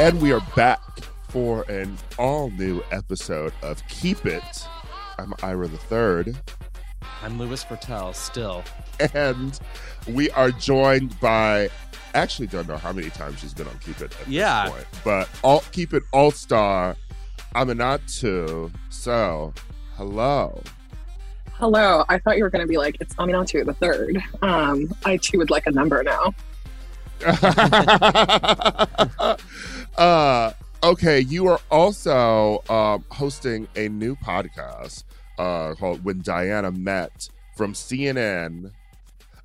And we are back for an all new episode of Keep It. I'm Ira the Third, I'm Louis Virtel still. and we are joined by. Actually, don't know how many times she's been on Keep It. At Yeah. this point, but all Keep It All Star Aminatou. So, hello. Hello. I thought you were going to be like, it's Aminatou the third. Um, I too would like a number now. uh, okay, you are also um, hosting a new podcast uh, called When Diana Met from CNN.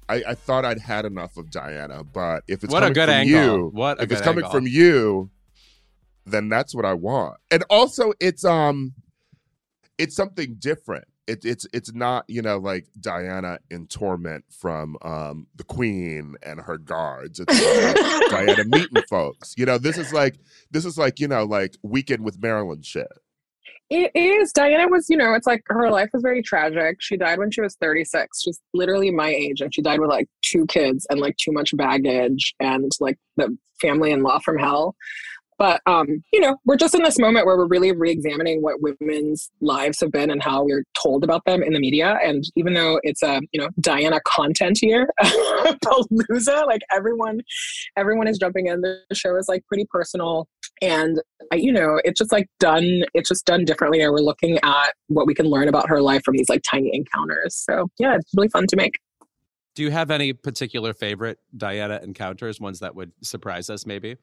I, I thought I'd had enough of Diana, but if it's What a coming good from angle. you, What a if it's coming angle. from you, then that's what I want. And also, it's um, it's something different. It, it's it's not you know like Diana in torment from um the Queen and her guards. It's uh, Diana meeting folks. You know, this is like this is like you know like Weekend with Marilyn shit. It is. Diana was, you know, it's like her life was very tragic. She died when she was 36. She's literally my age, and she died with like two kids and like too much baggage and like the family in law from hell. But um, you know, we're just in this moment where we're really re-examining what women's lives have been and how we're told about them in the media. And even though it's a you know Diana content here, Palooza, like everyone, everyone is jumping in. The show is like pretty personal and I, you know it's just like done it's just done differently and we're looking at what we can learn about her life from these like tiny encounters so yeah it's really fun to make Do you have any particular favorite Diana encounters, ones that would surprise us maybe?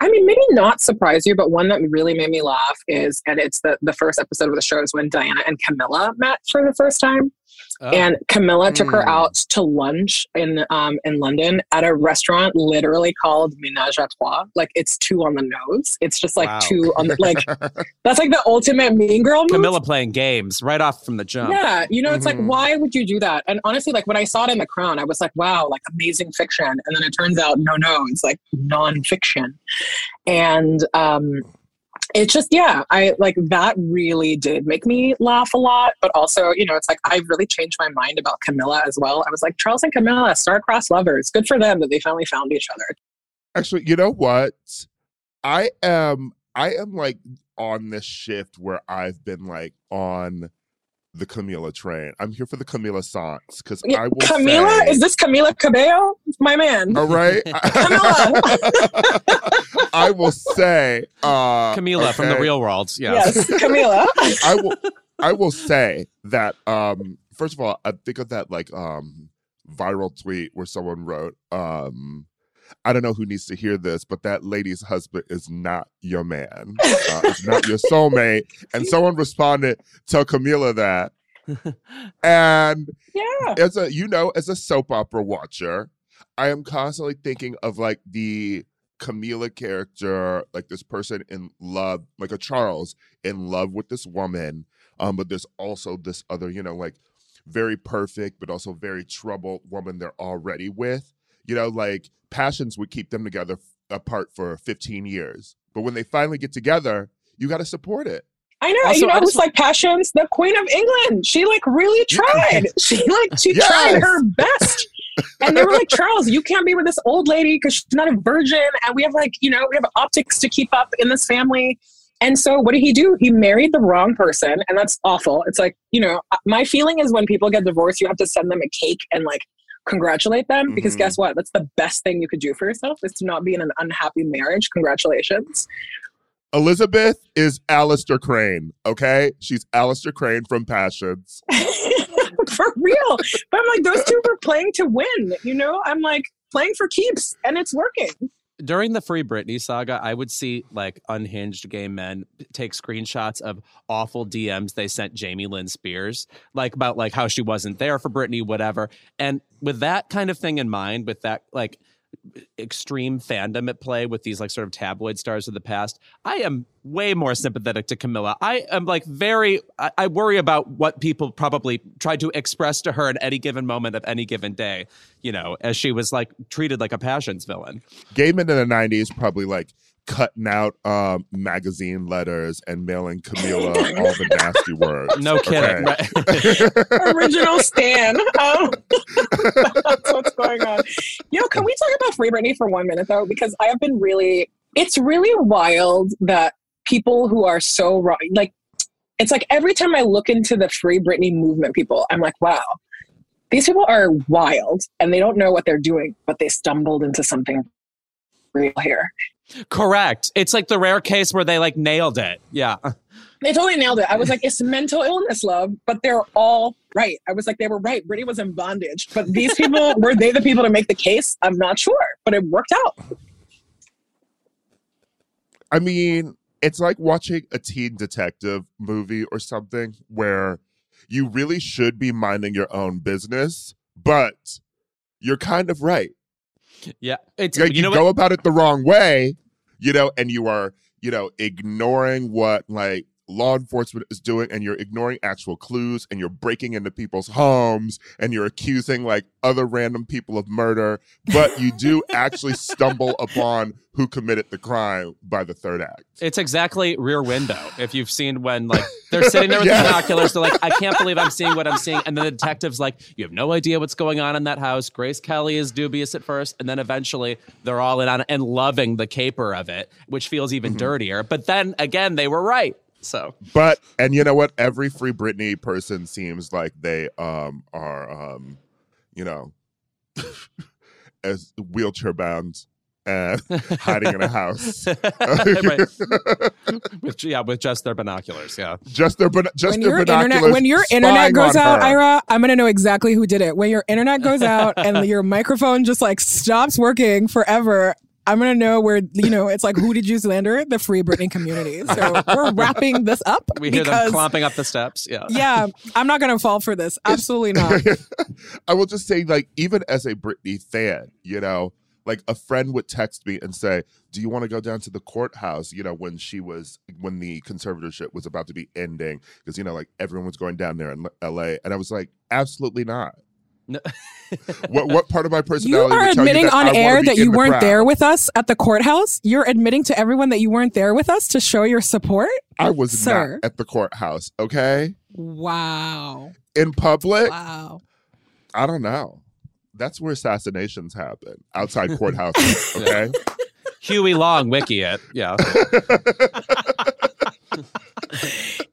I mean maybe not surprise you but one that really made me laugh is and it's the the first episode of the show is when diana and camilla met for the first time Oh, and Camilla took her Mm. out to lunch in um in London at a restaurant literally called Ménage à Trois. Like it's two on the nose. It's just like Wow. two on the like that's like the ultimate mean girl move. Camilla playing games right off from the jump. Yeah, you know, it's Mhm. like, why would you do that? And honestly, like when I saw it in The Crown, I was like, wow, like amazing fiction. And then it turns out, no, no, it's like nonfiction. And um, it's just, yeah, I like that really did make me laugh a lot. But also, you know, it's like I've really changed my mind about Camilla as well. I was like, Charles and Camilla, star-crossed lovers. Good for them that they finally found each other. Actually, you know what? I am I am like on this shift where I've been like on the Camila train. I'm here for the Camila songs because Yeah, I will Camila? say, Is this Camila Cabello? My man. all right. I will say, uh, Camila from the real world. Yes. Yes, Camila. I will. I will say that. Um, first of all, I think of that like um viral tweet where someone wrote, um, "I don't know who needs to hear this, but that lady's husband is not your man. Uh, it's not your soulmate." And someone responded, "Tell Camila that." And yeah. as a you know as a soap opera watcher i am constantly thinking of like the camila character like this person in love like a charles in love with this woman um but there's also this other you know like very perfect but also very troubled woman they're already with you know like passions would keep them together apart for 15 years but when they finally get together you got to support it I know. Also, you know I who's like passions? The Queen of England. She like really tried. She like she tried her best. And they were like, Charles, you can't be with this old lady because she's not a virgin. And we have like, you know, we have optics to keep up in this family. And so what did he do? He married the wrong person. And that's awful. It's like, you know, uh, my feeling is when people get divorced, you have to send them a cake and like congratulate them because Mhm. guess what? That's the best thing you could do for yourself is to not be in an unhappy marriage. Congratulations. Elizabeth is Alistair Crane, okay? She's Alistair Crane from Passions. for real. But I'm like, those two were playing to win, you know? I'm like, playing for keeps, and it's working. During the Free Britney saga, I would see like unhinged gay men take screenshots of awful DMs they sent Jamie Lynn Spears, like about like how she wasn't there for Britney, whatever. And with that kind of thing in mind, with that like extreme fandom at play with these like sort of tabloid stars of the past, I am way more sympathetic to Camilla. I am like very, I, I, worry about what people probably tried to express to her at any given moment of any given day, you know, as she was like treated like a passions villain. Gay men in the 90s probably like cutting out um, magazine letters and mailing Camilla all the nasty words. No kidding. Right. Original Stan. Um, that's what's going on. Yo, can we talk about Free Britney for one minute though? Because I have been really, it's really wild that people who are so wrong, like, it's like every time I look into the Free Britney movement people, I'm like, wow, these people are wild and they don't know what they're doing, but they stumbled into something real here. Correct. It's like the rare case where they like nailed it. Yeah. They totally nailed it. I was like, it's mental illness, love, but they're all right. I was like, they were right. Britney was in bondage. But these people, were they the people to make the case? I'm not sure, but it worked out. I mean, it's like watching a teen detective movie or something where you really should be minding your own business, but you're kind of right. Yeah, it's like you, you know go what? about it the wrong way, you know, and you are, you know, ignoring what like law enforcement is doing and you're ignoring actual clues and you're breaking into people's homes and you're accusing like other random people of murder but you do actually stumble upon who committed the crime by the third act. It's exactly rear window. If you've seen when like they're sitting there with yeah. the binoculars they're like i can't believe i'm seeing what i'm seeing. And then the detective's like you have no idea what's going on in that house. Grace kelly is dubious at first and then eventually they're all in on it and loving the caper of it which feels even mm-hmm. dirtier. But then again they were right so, but and you know what? Every Free Britney person seems like they um are um, you know, as wheelchair bound and hiding in a house. with, yeah, with just their binoculars. Yeah, just their just when their your binoculars. Internet, when your internet goes out, her. Ira, I'm gonna know exactly who did it. When your internet goes out and your microphone just like stops working forever, I'm gonna know where you know it's like who did you slander? The Free Britney community. So we're wrapping this up. We hear them clomping up the steps. Yeah, yeah. I'm not gonna fall for this. Absolutely not. I will just say, like, even as a Britney fan, you know, like a friend would text me and say, "Do you want to go down to the courthouse?" You know, when she was when the conservatorship was about to be ending, because you know, like everyone was going down there in L.A. And I was like, "Absolutely not." No. what what part of my personality? You are admitting you on air that you the weren't crowd? there with us at the courthouse. You're admitting to everyone that you weren't there with us to show your support. I was Sir. not at the courthouse. Okay. Wow. In public. Wow. I don't know. That's where assassinations happen outside courthouses. Okay. Huey Long wiki it. Yeah.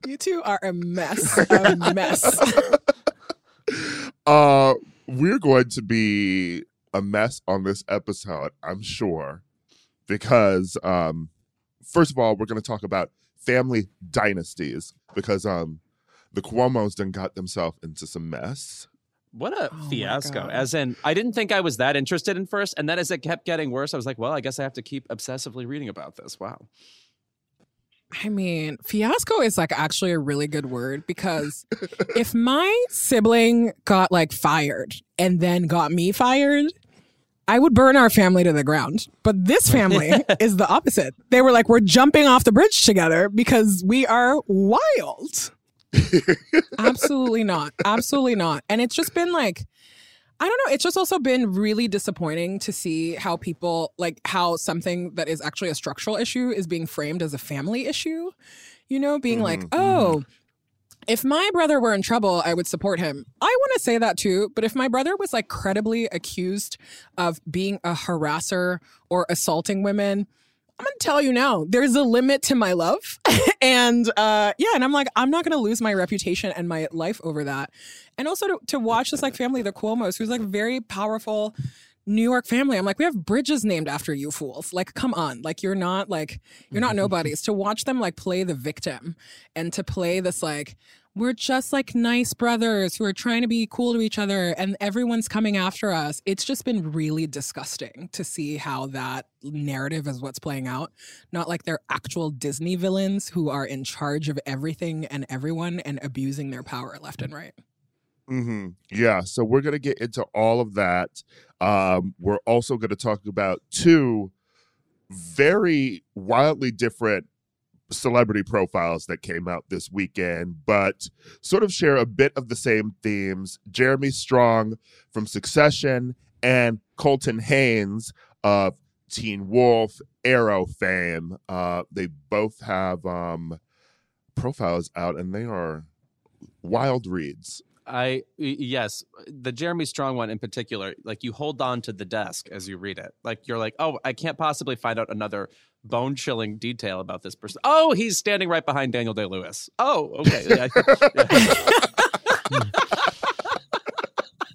you two are a mess. A mess uh, we're going to be a mess on this episode, I'm sure, because um, first of all, we're going to talk about family dynasties because um, the Cuomo's done got themselves into some mess. What a oh fiasco. As in, I didn't think I was that interested in first. And then as it kept getting worse, I was like, well, I guess I have to keep obsessively reading about this. Wow. I mean, fiasco is like actually a really good word because if my sibling got like fired and then got me fired, I would burn our family to the ground. But this family is the opposite. They were like, we're jumping off the bridge together because we are wild. Absolutely not. Absolutely not. And it's just been like, I don't know. It's just also been really disappointing to see how people like how something that is actually a structural issue is being framed as a family issue. You know, being mm-hmm, like, oh, mm-hmm. if my brother were in trouble, I would support him. I want to say that too. But if my brother was like credibly accused of being a harasser or assaulting women, I'm gonna tell you now, there's a limit to my love. and uh, yeah, and I'm like, I'm not gonna lose my reputation and my life over that. And also to, to watch this like family, the Cuomo's, who's like very powerful, New York family. I'm like, we have bridges named after you fools. Like, come on. Like, you're not like, you're not mm-hmm. nobodies. to watch them like play the victim and to play this like, we're just like nice brothers who are trying to be cool to each other and everyone's coming after us. It's just been really disgusting to see how that narrative is what's playing out. Not like they're actual Disney villains who are in charge of everything and everyone and abusing their power left and right. Hmm Yeah, so we're gonna get into all of that. Um, we're also gonna talk about two very wildly different celebrity profiles that came out this weekend, but sort of share a bit of the same themes. Jeremy Strong from Succession and Colton Haynes of Teen Wolf, Arrow fame. Uh, they both have um, profiles out, and they are wild reads. I y- yes, the Jeremy Strong one in particular, like you hold on to the desk as you read it. Like you're like, "Oh, I can't possibly find out another bone-chilling detail about this person." Oh, he's standing right behind Daniel Day-Lewis. Oh, okay. Yeah. Yeah.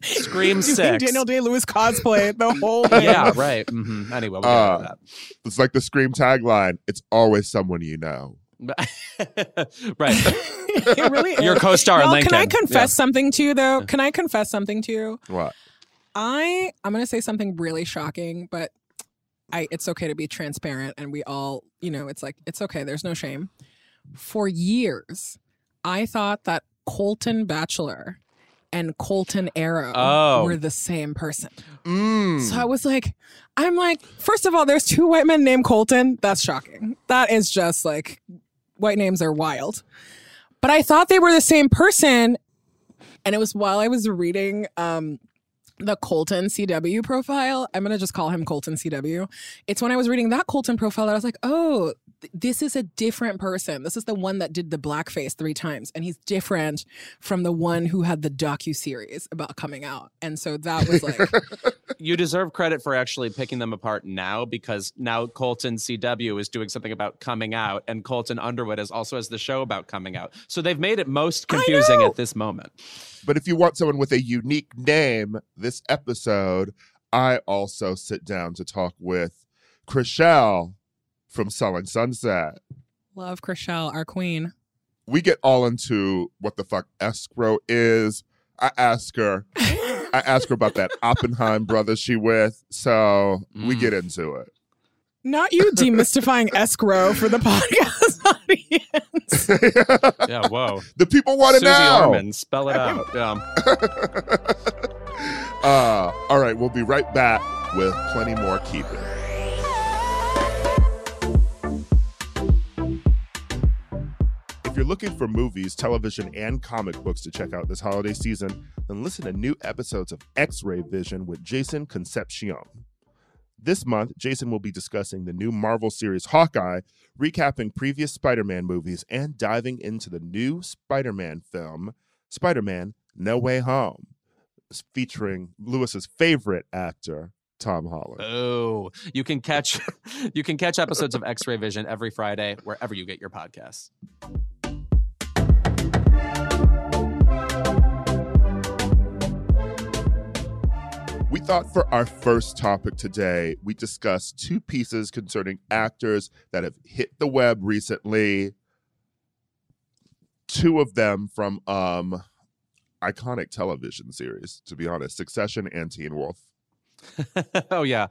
Scream Doing 6. Daniel Day Lewis cosplay the whole yeah, right. Mm-hmm. Anyway, we'll Uh, into It's like the Scream tagline it's always someone you know. right. it really. Your co-star Y'all, Lincoln. Can I confess Yeah. something to you though? Can I confess something to you? What? I I'm gonna say something really shocking, but I it's okay to be transparent and we all, you know, it's like it's okay, there's no shame. For years, I thought that Colton Bachelor and Colton Arrow Oh. were the same person. Mm. So I was like, I'm like, first of all, there's two white men named Colton. That's shocking. That is just like white names are wild. But I thought they were the same person. And it was while I was reading um the Colton CW profile. I'm gonna just call him Colton CW. It's when I was reading that Colton profile that I was like, oh, th- this is a different person. This is the one that did the blackface three times, and he's different from the one who had the docu series about coming out. And so that was like, you deserve credit for actually picking them apart now because now Colton CW is doing something about coming out, and Colton Underwood is also has the show about coming out. So they've made it most confusing at this moment. But if you want someone with a unique name, this episode, I also sit down to talk with Chrishell from Selling Sunset. love Chrishell, our queen. We get all into what the fuck escrow is. I ask her, I ask her about that Oppenheim brother she with. So we Mm. get into it. Not you demystifying escrow for the podcast audience. Yeah, whoa. the people want to Susie know. Orman, spell it out. Yeah. uh, all right, we'll be right back with plenty more keeping. If you're looking for movies, television, and comic books to check out this holiday season, then listen to new episodes of X Ray Vision with Jason Concepcion. This month, Jason will be discussing the new Marvel series Hawkeye, recapping previous Spider Man movies, and diving into the new Spider Man film, Spider Man No Way Home, featuring Louis's favorite actor, Tom Holland. Oh, you can catch you can catch episodes of X-Ray Vision every Friday wherever you get your podcasts. We thought for our first topic today, we discuss two pieces concerning actors that have hit the web recently. Two of them from um iconic television series, to be honest, Succession and Teen Wolf. oh yeah,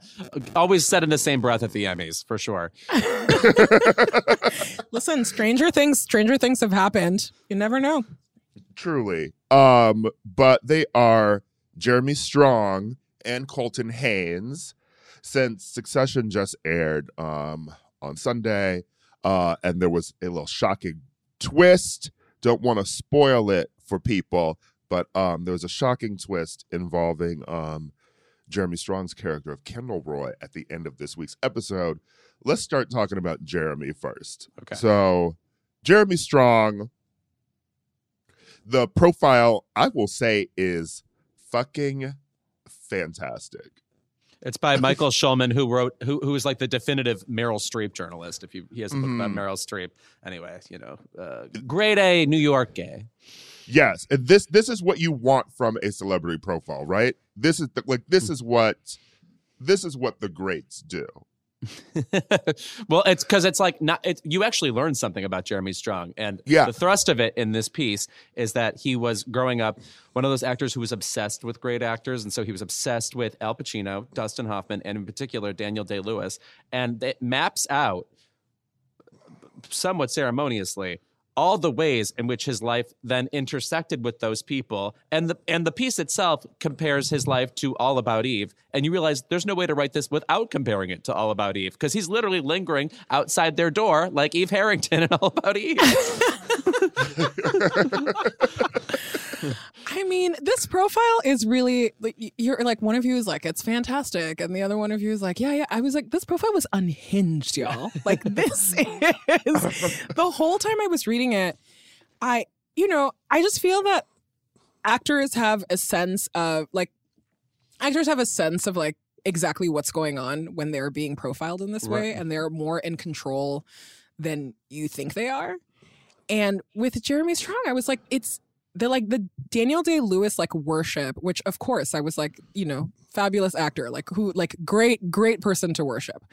always said in the same breath at the Emmys for sure. Listen, stranger things, stranger things have happened. You never know. Truly. Um, but they are Jeremy Strong and Colton Haynes. Since Succession just aired um on Sunday, uh, and there was a little shocking twist. Don't want to spoil it for people, but um there was a shocking twist involving um Jeremy Strong's character of Kendall Roy at the end of this week's episode. Let's start talking about Jeremy first. Okay. So, Jeremy Strong, the profile I will say is fucking fantastic. It's by Michael Schulman, who wrote, who who is like the definitive Meryl Streep journalist. If you he has a book about Mhm. Meryl Streep. Anyway, you know, uh, grade A New York gay. Yes, and this this is what you want from a celebrity profile, right? This is the, like this is what this is what the greats do. well, it's because it's like not. It's, you actually learn something about Jeremy Strong, and Yeah. the thrust of it in this piece is that he was growing up one of those actors who was obsessed with great actors, and so he was obsessed with Al Pacino, Dustin Hoffman, and in particular Daniel Day Lewis, and it maps out somewhat ceremoniously all the ways in which his life then intersected with those people. And the and the piece itself compares his life to all about eve. And you realize there's no way to write this without comparing it to all about eve because he's literally lingering outside their door like eve harrington in all about eve I mean, this profile is really like you're like one of you is like it's fantastic, and the other one of you is like yeah, yeah. I was like this profile was unhinged, y'all. Like this is the whole time I was reading it. I you know I just feel that actors have a sense of like actors have a sense of like exactly what's going on when they're being profiled in this way, and they're more in control than you think they are. And with Jeremy Strong, I was like, it's the like the Daniel Day Lewis like worship, which of course I was like, you know, fabulous actor, like who like great, great person to worship.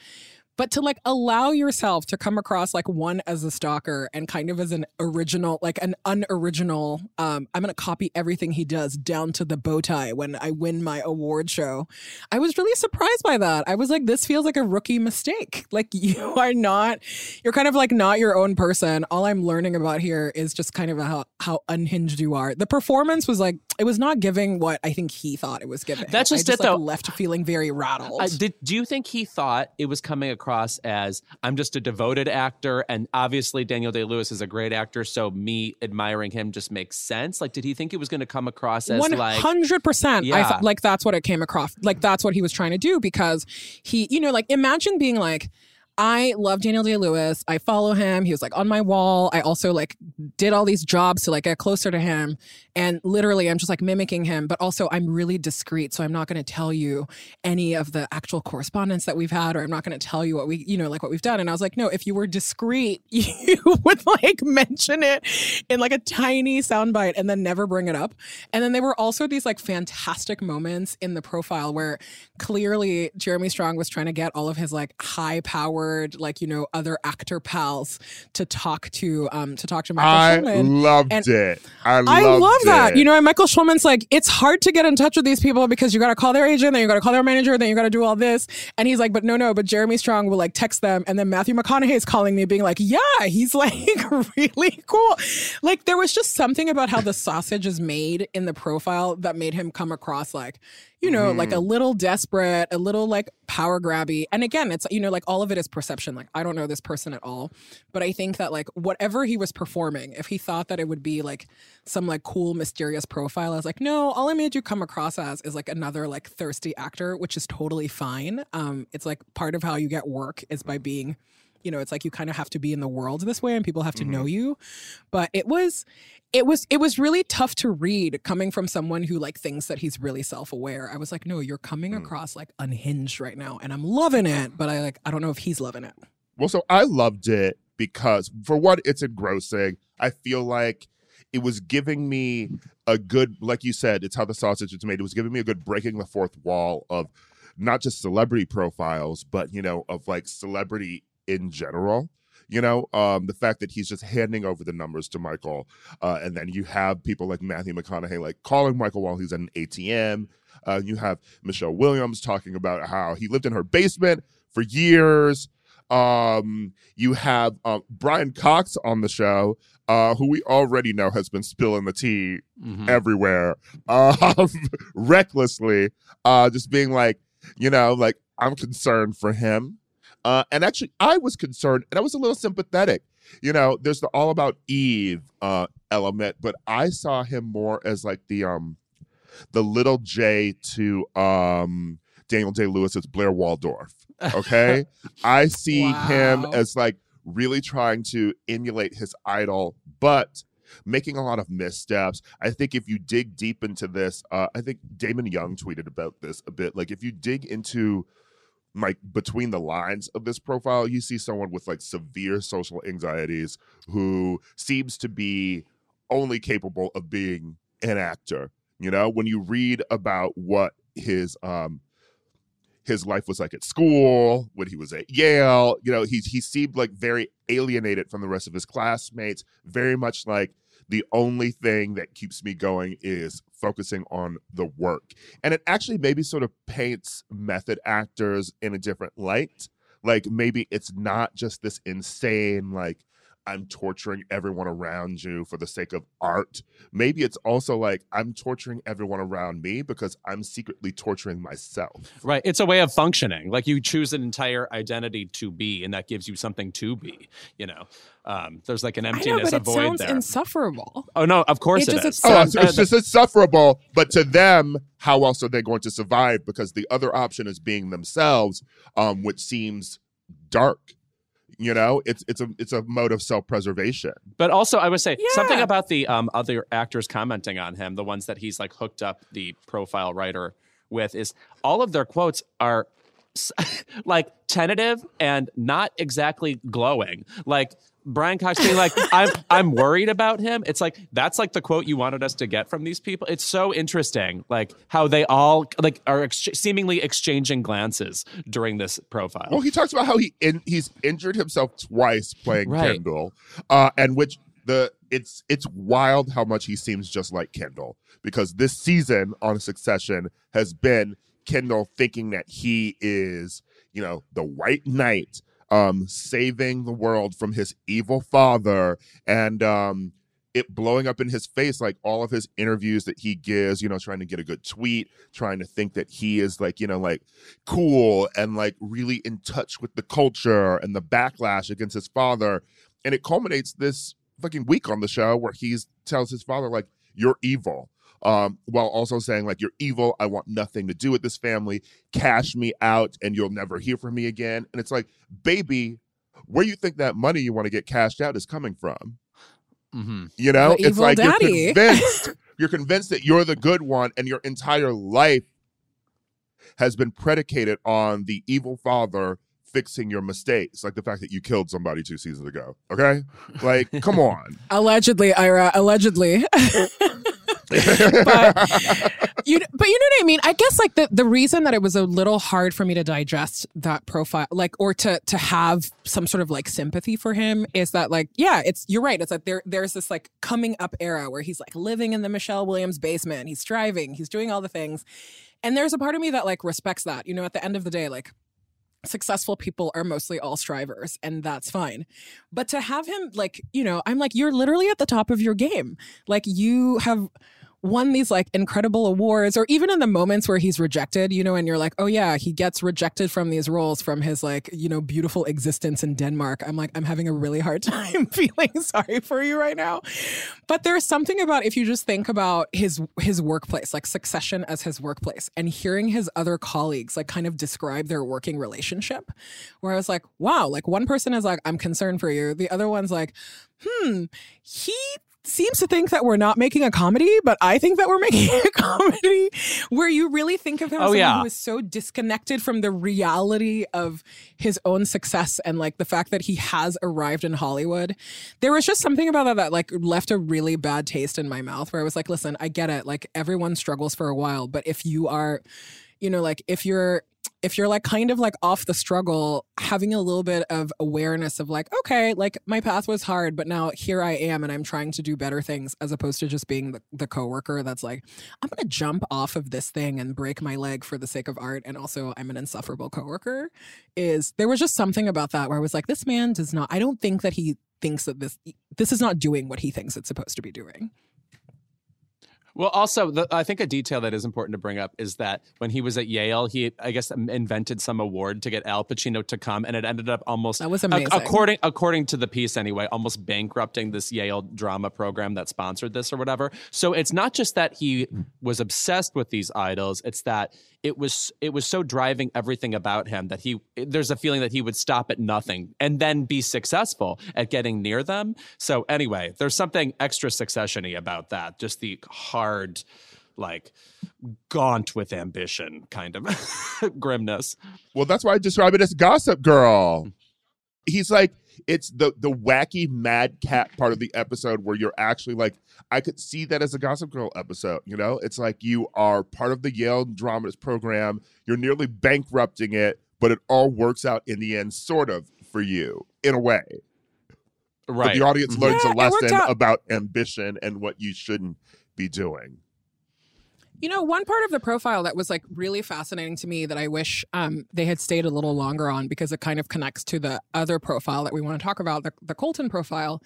But to like allow yourself to come across like one as a stalker and kind of as an original, like an unoriginal, um, I'm gonna copy everything he does down to the bow tie when I win my award show. I was really surprised by that. I was like, this feels like a rookie mistake. Like you are not, you're kind of like not your own person. All I'm learning about here is just kind of how how unhinged you are. The performance was like it was not giving what I think he thought it was giving. That's I just just it, like, though. Left feeling very rattled. Uh, did, do you think he thought it was coming across as I'm just a devoted actor, and obviously Daniel Day Lewis is a great actor, so me admiring him just makes sense? Like, did he think it was going to come across as One like hundred percent. I Yeah. thought like that's what it came across. Like that's what he was trying to do because he, you know, like imagine being like, I love Daniel Day Lewis. I follow him. He was like on my wall. I also like did all these jobs to like get closer to him. And literally, I'm just like mimicking him. But also, I'm really discreet, so I'm not going to tell you any of the actual correspondence that we've had, or I'm not going to tell you what we, you know, like what we've done. And I was like, no, if you were discreet, you would like mention it in like a tiny soundbite and then never bring it up. And then there were also these like fantastic moments in the profile where clearly Jeremy Strong was trying to get all of his like high powered, like, you know, other actor pals to talk to, um, to talk to Michael I Schulman. loved And it. I, I loved love that. You know, and Michael Schulman's like, it's hard to get in touch with these people because you got to call their agent, then you got to call their manager, then you got to do all this. And he's like, but no, no, but Jeremy Strong will like text them. And then Matthew McConaughey is calling me, being like, yeah, he's like really cool. Like, there was just something about how the sausage is made in the profile that made him come across like, you know, like a mm-hmm. little desperate, a little like power grabby. And again, it's, you know, like all of it is perception. Like, I don't know this person at all. But I think that like whatever he was performing, if he thought that it would be like some like cool, mysterious profile, I was like, no, all I made you come across as is like another like thirsty actor, which is totally fine. Um, it's like part of how you get work is by being you know it's like you kind of have to be in the world this way and people have to know you. But it was it was it was really tough to read coming from someone who like thinks that he's really self-aware. I was like no you're coming across like unhinged right now and i'm loving it but i like i don't know if he's loving it. Well, so I loved it because, for what it's engrossing, I feel like it was giving me a good, like you said, it's how the sausage is made. It was giving me a good breaking the fourth wall of not just celebrity profiles, but, you know, of like celebrity in general. You know, um, the fact that he's just handing over the numbers to Michael, uh, and then you have people like Matthew McConaughey like calling Michael while he's at an ATM. Uh, you have Michelle Williams talking about how he lived in her basement for years. Um, you have uh, Brian Cox on the show, uh, who we already know has been spilling the tea Mhm. everywhere, um, recklessly, uh, just being like, you know, like I'm concerned for him. Uh, and actually, I was concerned, and I was a little sympathetic. You know, there's the all about Eve uh, element, but I saw him more as like the um, the little J to um Daniel Day Lewis's Blair Waldorf. Okay, I see him as like really trying to emulate his idol, but making a lot of missteps. I think if you dig deep into this, uh, I think Damon Young tweeted about this a bit. Like if you dig into like between the lines of this profile, you see someone with like severe social anxieties who seems to be only capable of being an actor. You know, when you read about what his um his life was like at school, when he was at Yale. You know, he he seemed like very alienated from the rest of his classmates, very much like the only thing that keeps me going is focusing on the work. And it actually maybe sort of paints method actors in a different light. Like maybe it's not just this insane, like, I'm torturing everyone around you for the sake of art. Maybe it's also like I'm torturing everyone around me because I'm secretly torturing myself. Right. It's a way of functioning. Like you choose an entire identity to be, and that gives you something to be. You know, um, there's like an emptiness, I know, a but it void sounds there. insufferable. oh no, of course It it just- is. Oh, sounds- so it's just insufferable. But to them, how else are they going to survive? Because the other option is being themselves, um, which seems dark. You know, it's it's a it's a mode of self preservation. But also, I would say something about the um, other actors commenting on him, the ones that he's like hooked up the profile writer with, is all of their quotes are like tentative and not exactly glowing. Like Brian Cox being like, "I'm I'm worried about him." It's like that's like the quote you wanted us to get from these people. It's so interesting, like how they all like are ex- seemingly exchanging glances during this profile. Well, he talks about how he in, he's injured himself twice playing Right. Kendall, uh, and which the it's it's wild how much he seems just like Kendall because this season on Succession has been Kendall thinking that he is you know the White Knight, um, saving the world from his evil father, and um, it blowing up in his face like all of his interviews that he gives you know trying to get a good tweet trying to think that he is like you know like cool and like really in touch with the culture and the backlash against his father. And it culminates this fucking week on the show where he tells his father like you're evil um while also saying like you're evil i want nothing to do with this family cash me out and you'll never hear from me again and it's like baby where you think that money you want to get cashed out is coming from hmm you know, The it's like daddy. you're convinced you're convinced that you're the good one, and your entire life has been predicated on the evil father fixing your mistakes, like the fact that you killed somebody two seasons ago. Okay, like come on. Allegedly, Ira. Allegedly. but you but you know what I mean? I guess like the the reason that it was a little hard for me to digest that profile like or to to have some sort of like sympathy for him is that like yeah, it's you're right. It's like there there's this like coming up era where he's like living in the Michelle Williams basement, he's driving, he's doing all the things. And there's a part of me that like respects that. You know, at the end of the day like successful people are mostly all strivers and that's fine but to have him like you know i'm like you're literally at the top of your game like you have won these like incredible awards or even in the moments where he's rejected you know and you're like oh yeah he gets rejected from these roles from his like you know beautiful existence in denmark. I'm like i'm having a really hard time feeling sorry for you right now. But there's something about if you just think about his his workplace like succession as his workplace and hearing his other colleagues like kind of describe their working relationship where i was like wow like one person is like i'm concerned for you. The other one's like hmm he seems to think that we're not making a comedy, but I think that we're making a comedy where you really think of him oh, as Oh, someone yeah. who is so disconnected from the reality of his own success and like the fact that he has arrived in Hollywood. There was just something about that that like left a really bad taste in my mouth where I was like, listen, I get it. Like everyone struggles for a while, but if you are, you know, like if you're if you're like kind of like off the struggle, having a little bit of awareness of like, okay, like my path was hard, but now here I am and I'm trying to do better things as opposed to just being the, the coworker that's like, I'm gonna jump off of this thing and break my leg for the sake of art. And also I'm an insufferable coworker. Is there was just something about that where I was like, this man does not I don't think that he thinks that this this is not doing what he thinks it's supposed to be doing. Well, also, the, I think a detail that is important to bring up is that when he was at Yale, he, I guess, invented some award to get Al Pacino to come, and it ended up almost That was amazing. according according to the piece anyway, almost bankrupting this Yale drama program that sponsored this or whatever. So it's not just that he was obsessed with these idols; it's that it was it was so driving everything about him that he there's a feeling that he would stop at nothing and then be successful at getting near them. So anyway, there's something extra successiony about that. Just the hard, like gaunt with ambition kind of grimness. Well, that's why I describe it as Gossip Girl. He's like it's the the wacky mad cat part of the episode where you're actually like I could see that as a Gossip Girl episode. You know, it's like you are part of the Yale Dramas program. You're nearly bankrupting it, but it all works out in the end, sort of for you in a way. Right. But the audience mm-hmm. learns Yeah, a lesson about ambition and what you shouldn't be doing. You know, one part of the profile that was like really fascinating to me that I wish um, they had stayed a little longer on because it kind of connects to the other profile that we want to talk about, the, the Colton profile,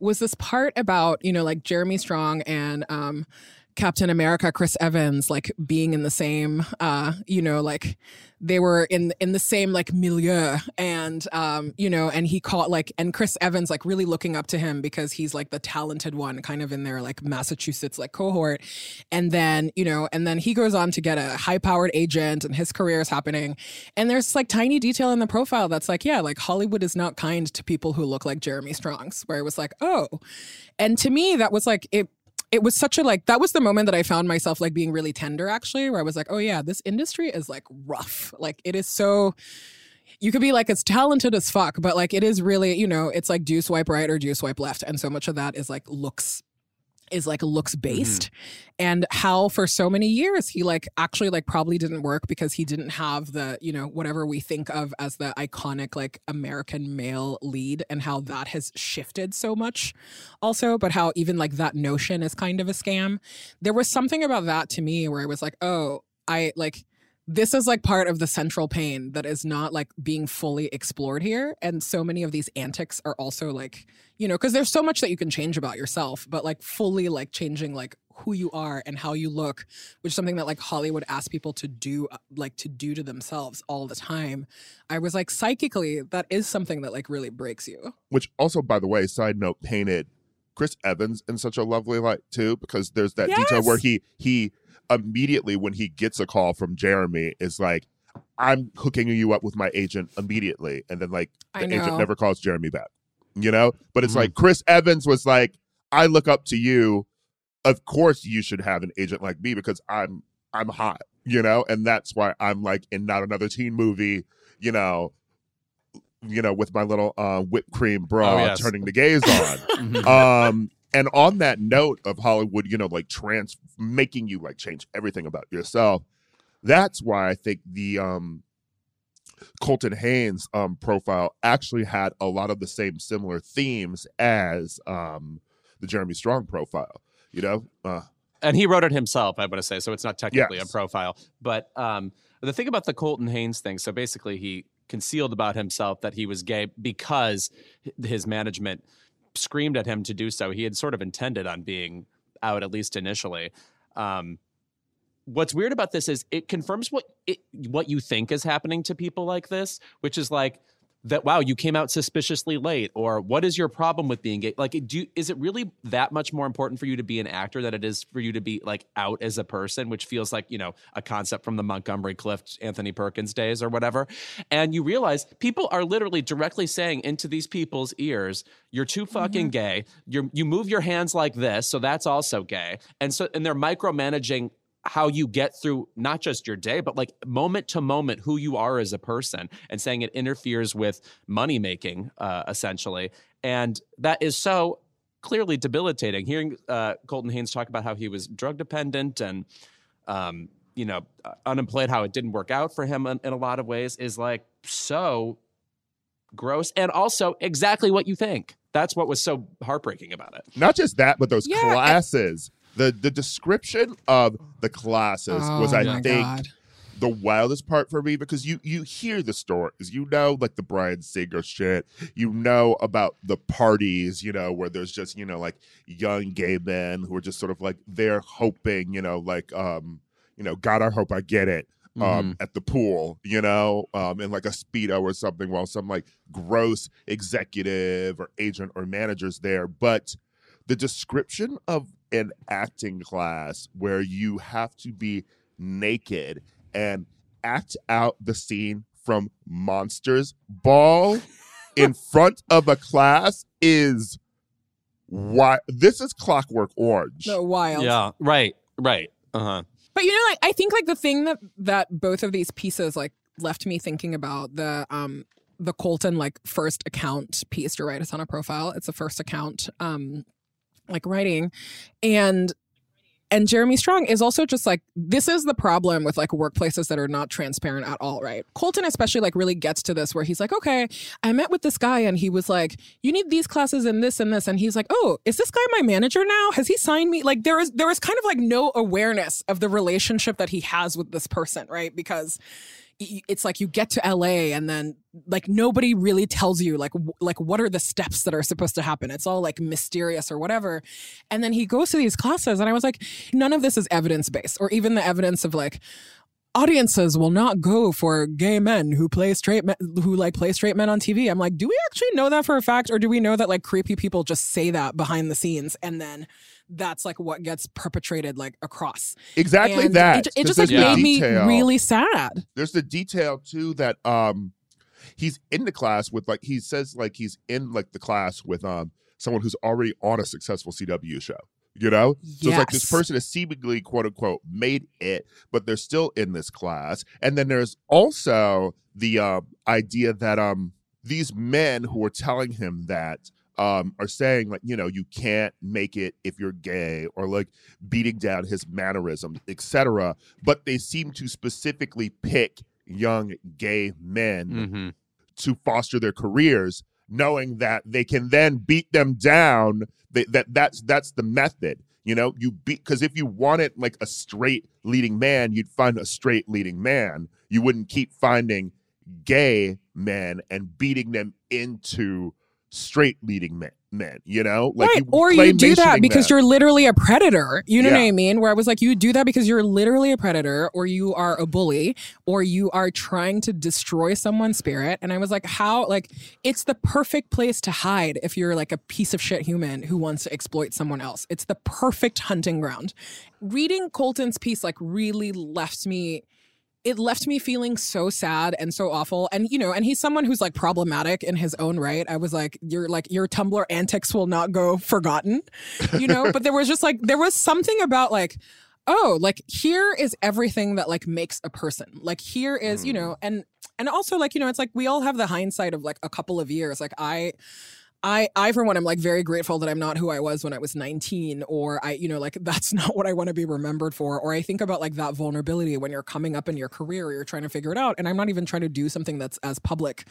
was this part about, you know, like Jeremy Strong and um, Captain America, Chris Evans, like being in the same, uh, you know, like they were in in the same like milieu. And um you know and he caught like and chris evans like really looking up to him because he's like the talented one kind of in their like massachusetts like cohort. And then you know and then he goes on to get a high powered agent and his career is happening. And there's like tiny detail in the profile that's like yeah like hollywood is not kind to people who look like jeremy strongs where it was like oh. And to me that was like it it was such a like that was the moment that I found myself like being really tender actually, where I was like, oh yeah, this industry is like rough. Like it is so you could be like as talented as fuck, but like it is really, you know, it's like do you swipe right or do you swipe left? And so much of that is like looks is like looks mm-hmm. based and how for so many years he like actually like probably didn't work because he didn't have the you know whatever we think of as the iconic like american male lead and how that has shifted so much also but how even like that notion is kind of a scam. There was something about that to me where i was like oh i like this is like part of the central pain that is not like being fully explored here. And so many of these antics are also like you know because there's so much that you can change about yourself but like fully like changing like who you are and how you look which is something that like hollywood asks people to do uh, like to do to themselves all the time. I was like psychically that is something that like really breaks you. Which also, by the way, side note, painted Chris Evans in such a lovely light too, because there's that detail where he he immediately when he gets a call from Jeremy is like, I'm hooking you up with my agent immediately. And then like the agent never calls Jeremy back. You know? But it's Mhm. like Chris Evans was like, I look up to you. Of course you should have an agent like me because I'm I'm hot, you know, and that's why I'm like in not another teen movie, you know, you know, with my little uh, whipped cream bra Oh, yes. turning the gaze on. Mhm. um, and on that note of Hollywood, you know, like trans making you like change everything about yourself. That's why I think the um Colton Haynes um profile actually had a lot of the same similar themes as um the Jeremy Strong profile. You know, uh, and he wrote it himself, I want to say, so it's not technically Yes. a profile. But um, the thing about the Colton Haynes thing, so basically he concealed about himself that he was gay because his management screamed at him to do so. He had sort of intended on being out, at least initially. Um, what's weird about this is it confirms what it, what you think is happening to people like this, which is like that. Wow, you came out suspiciously late, or what is your problem with being gay? Like, do you, is it really that much more important for you to be an actor than it is for you to be like out as a person, which feels like you know a concept from the Montgomery Clift, Anthony Perkins days or whatever? And you realize people are literally directly saying into these people's ears, "You're too fucking mm-hmm. gay. You you move your hands like this, so that's also gay." And so and they're micromanaging how you get through not just your day, but like moment to moment who you are as a person and saying it interferes with money making, uh, essentially. And that is so clearly debilitating. Hearing uh, Colton Haynes talk about how he was drug dependent and, um, you know, uh, unemployed, how it didn't work out for him in, in a lot of ways is like so gross and also exactly what you think. That's what was so heartbreaking about it. not just that, but those Yeah, and- classes. The the description of the classes was, Oh I think, God. the wildest part for me because you you hear the stories, you know, like the Bryan Singer shit, you know about the parties, you know, where there's just you know like young gay men who are just sort of like they're hoping, you know, like um, you know, God, I hope I get it. Um, at the pool, you know, um, in like a speedo or something, while some like gross executive or agent or manager's there. But the description of an acting class where you have to be naked and act out the scene from Monsters Ball in front of a class is why this is Clockwork Orange. so wild Yeah, right, right. Uh huh. But you know, like I think like the thing that that both of these pieces like left me thinking about the um the Colton like first account piece to write us on a profile. It's a first account um like writing and and Jeremy Strong is also just like this is the problem with like workplaces that are not transparent at all, right? Colton especially like really gets to this where he's like, "Okay, I met with this guy and he was like, "You need these classes and this and this." And he's like, "Oh, is this guy my manager now? Has he signed me?" Like there is there is kind of like no awareness of the relationship that he has with this person, right? Because it's like you get to LA and then like nobody really tells you like like what are the steps that are supposed to happen. It's all like mysterious or whatever. And then he goes to these classes and I was like none of this is evidence based or even the evidence of like audiences will not go for gay men who play straight men who like play straight men on TV. I'm like, do we actually know that for a fact or do we know that like creepy people just say that behind the scenes and then that's like what gets perpetrated like across. Exactly And that. It, it just like made detail. me really sad. There's the detail too that um he's in the class with like he says like he's in like the class with um someone who's already on a successful CW show. You know? So it's like this person is seemingly quote unquote made it, but they're still in this class. And then there's also the um idea that um these men who are telling him that um are saying like you know you can't make it if you're gay or like beating down his mannerisms etc but they seem to specifically pick young gay men hmm to foster their careers knowing that they can then beat them down they, that that's that's the method you know? You beat because if you wanted like a straight leading man you'd find a straight leading man. You wouldn't keep finding gay men and beating them into straight leading men men you know right. you Or you do that because them. you're literally a predator. You know what I mean? Where I was like, you do that because you're literally a predator, or you are a bully, or you are trying to destroy someone's spirit. And I was like, how? Like, it's the perfect place to hide if you're like a piece of shit human who wants to exploit someone else. It's the perfect hunting ground. Reading Colton's piece like really left me it left me feeling so sad and so awful. And you know and he's someone who's like problematic in his own right. I was like your like your tumblr antics will not go forgotten you know? But there was just like there was something about like oh like here is everything that like makes a person. Like here is you hmm. know? And and also like you know it's like we all have the hindsight of like a couple of years. Like i I, I for one, am like very grateful that I'm not who I was when I was 19, or I, you know, like that's not what I want to be remembered for. Or I think about like that vulnerability when you're coming up in your career, or you're trying to figure it out. And I'm not even trying to do something that's as public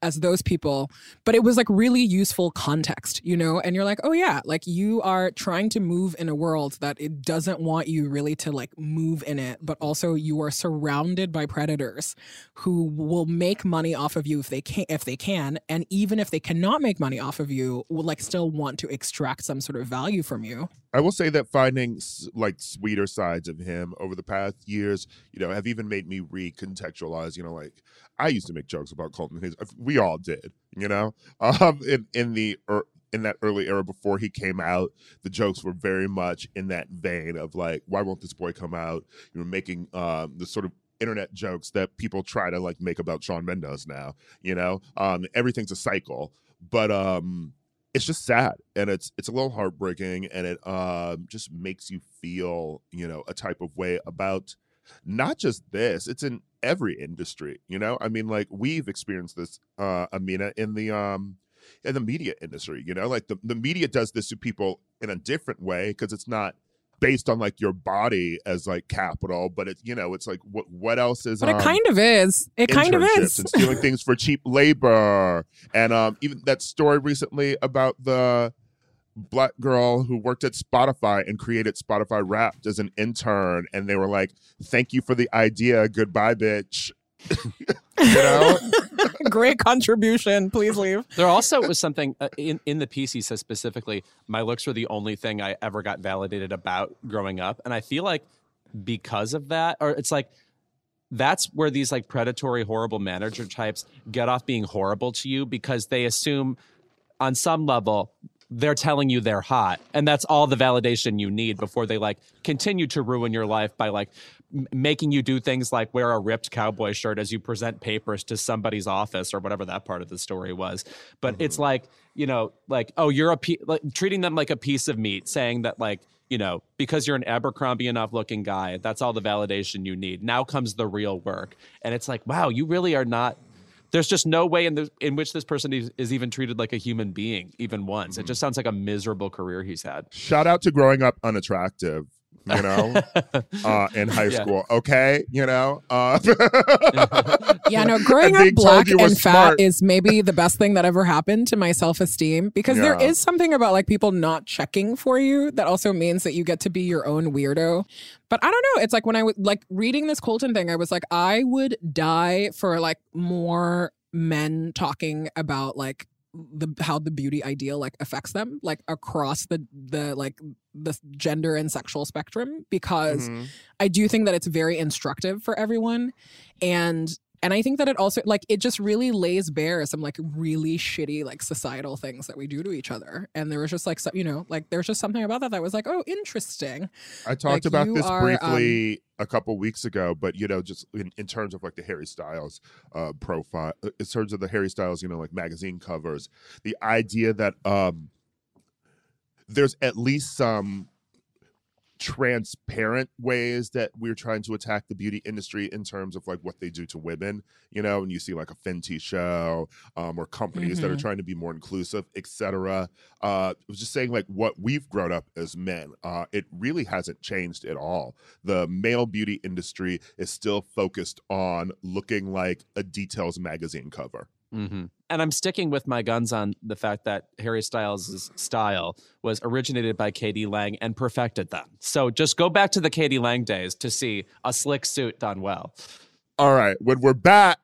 as those people, but it was like really useful context, you know. And you're like, oh yeah, like you are trying to move in a world that it doesn't want you really to like move in it, but also you are surrounded by predators who will make money off of you if they can, if they can, and even if they cannot make money off of you, will like still want to extract some sort of value from you. I will say that finding like sweeter sides of him over the past years, you know, have even made me recontextualize. You know, like I used to make jokes about Colton Haynes. We all did, you know, um, in in the er, in that early era before he came out, the jokes were very much in that vein of like, why won't this boy come out? You know, making um, the sort of internet jokes that people try to like make about Shawn Mendes now. You know, um, everything's a cycle, but um it's just sad and it's it's a little heartbreaking and it um just makes you feel you know a type of way about not just this it's in every industry you know? I mean like we've experienced this uh amina in the um in the media industry you know? Like the, the media does this to people in a different way because it's not based on like your body as like capital but it's you know it's like what what else is But it um, kind of is. It kind of is. stealing things for cheap labor and um even that story recently about the black girl who worked at Spotify and created Spotify Wrapped as an intern and they were like thank you for the idea goodbye bitch you know Great contribution. Please leave. There also was something uh, in in the piece he says specifically. My looks were the only thing I ever got validated about growing up, and I feel like because of that, or it's like that's where these like predatory, horrible manager types get off being horrible to you because they assume on some level they're telling you they're hot and that's all the validation you need before they like continue to ruin your life by like m- making you do things like wear a ripped cowboy shirt as you present papers to somebody's office or whatever that part of the story was but it's mm-hmm. like you know like oh you're a pe- like treating them like a piece of meat saying that like you know because you're an abercrombie enough looking guy that's all the validation you need now comes the real work and it's like wow you really are not There's just no way in the in which this person is, is even treated like a human being even once. It mm-hmm. just sounds like a miserable career he's had. Shout out to growing up unattractive. You know, uh, in high Yeah. school. Okay, you know. Uh, Yeah, no, growing up black you were and fat smart. is maybe the best thing that ever happened to my self esteem because there Yeah. is something about like people not checking for you that also means that you get to be your own weirdo. But I don't know. It's like when I was like reading this Colton thing, I was like, I would die for like more men talking about like the how the beauty ideal like affects them like across the the like the gender and sexual spectrum because mhm. I do think that it's very instructive for everyone. And and I think that it also like it just really lays bare some like really shitty like societal things that we do to each other. And there was just like some, you know, like there's just something about that that was like, oh, interesting. I talked Like, about this are, briefly a couple weeks ago, but you know, just in, in terms of like the Harry Styles uh, profile, uh, in terms of the Harry Styles, you know, like magazine covers, the idea that um, there's at least some transparent ways that we're trying to attack the beauty industry in terms of like what they do to women you know and you see like a fenty show um, or companies that are Mhm. trying to be more inclusive etc uh, I was just saying like what we've grown up as men uh, it really hasn't changed at all. The male beauty industry is still focused on looking like a details magazine cover hmm And I'm sticking with my guns on the fact that Harry Styles' style was originated by k.d. lang and perfected them. So just go back to the k.d. lang days to see a slick suit done well. All right, when we're back,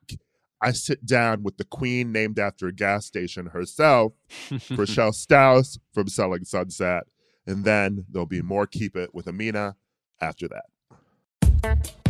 I sit down with the queen named after a gas station herself, Chrishell Stause from Selling Sunset. And then there'll be more Keep It with Amina after that.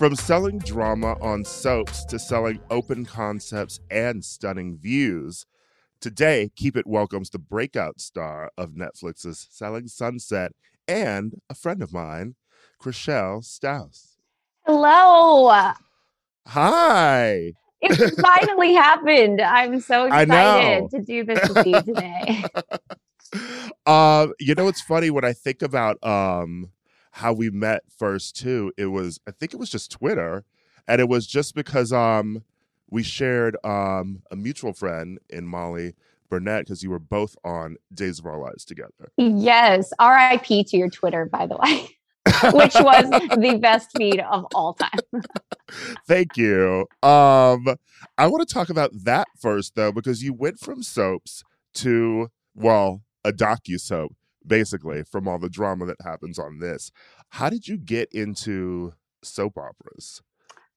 From selling drama on soaps to selling open concepts and stunning views, today Keep It welcomes the breakout star of Netflix's Selling Sunset and a friend of mine, Chrishell Stause. Hello. Hi. It finally happened. I'm so excited to do this with you today. um, you know, it's funny when I think about um how we met first too. It was I think it was just Twitter, and it was just because um we shared um a mutual friend in Molly Burnett because you were both on Days of Our Lives together. yes. RIP to your Twitter, by the way, which was the best feed of all time. Thank you. Um, I want to talk about that first though, because you went from soaps to well, a docu soap, basically, from all the drama that happens on this. How did you get into soap operas?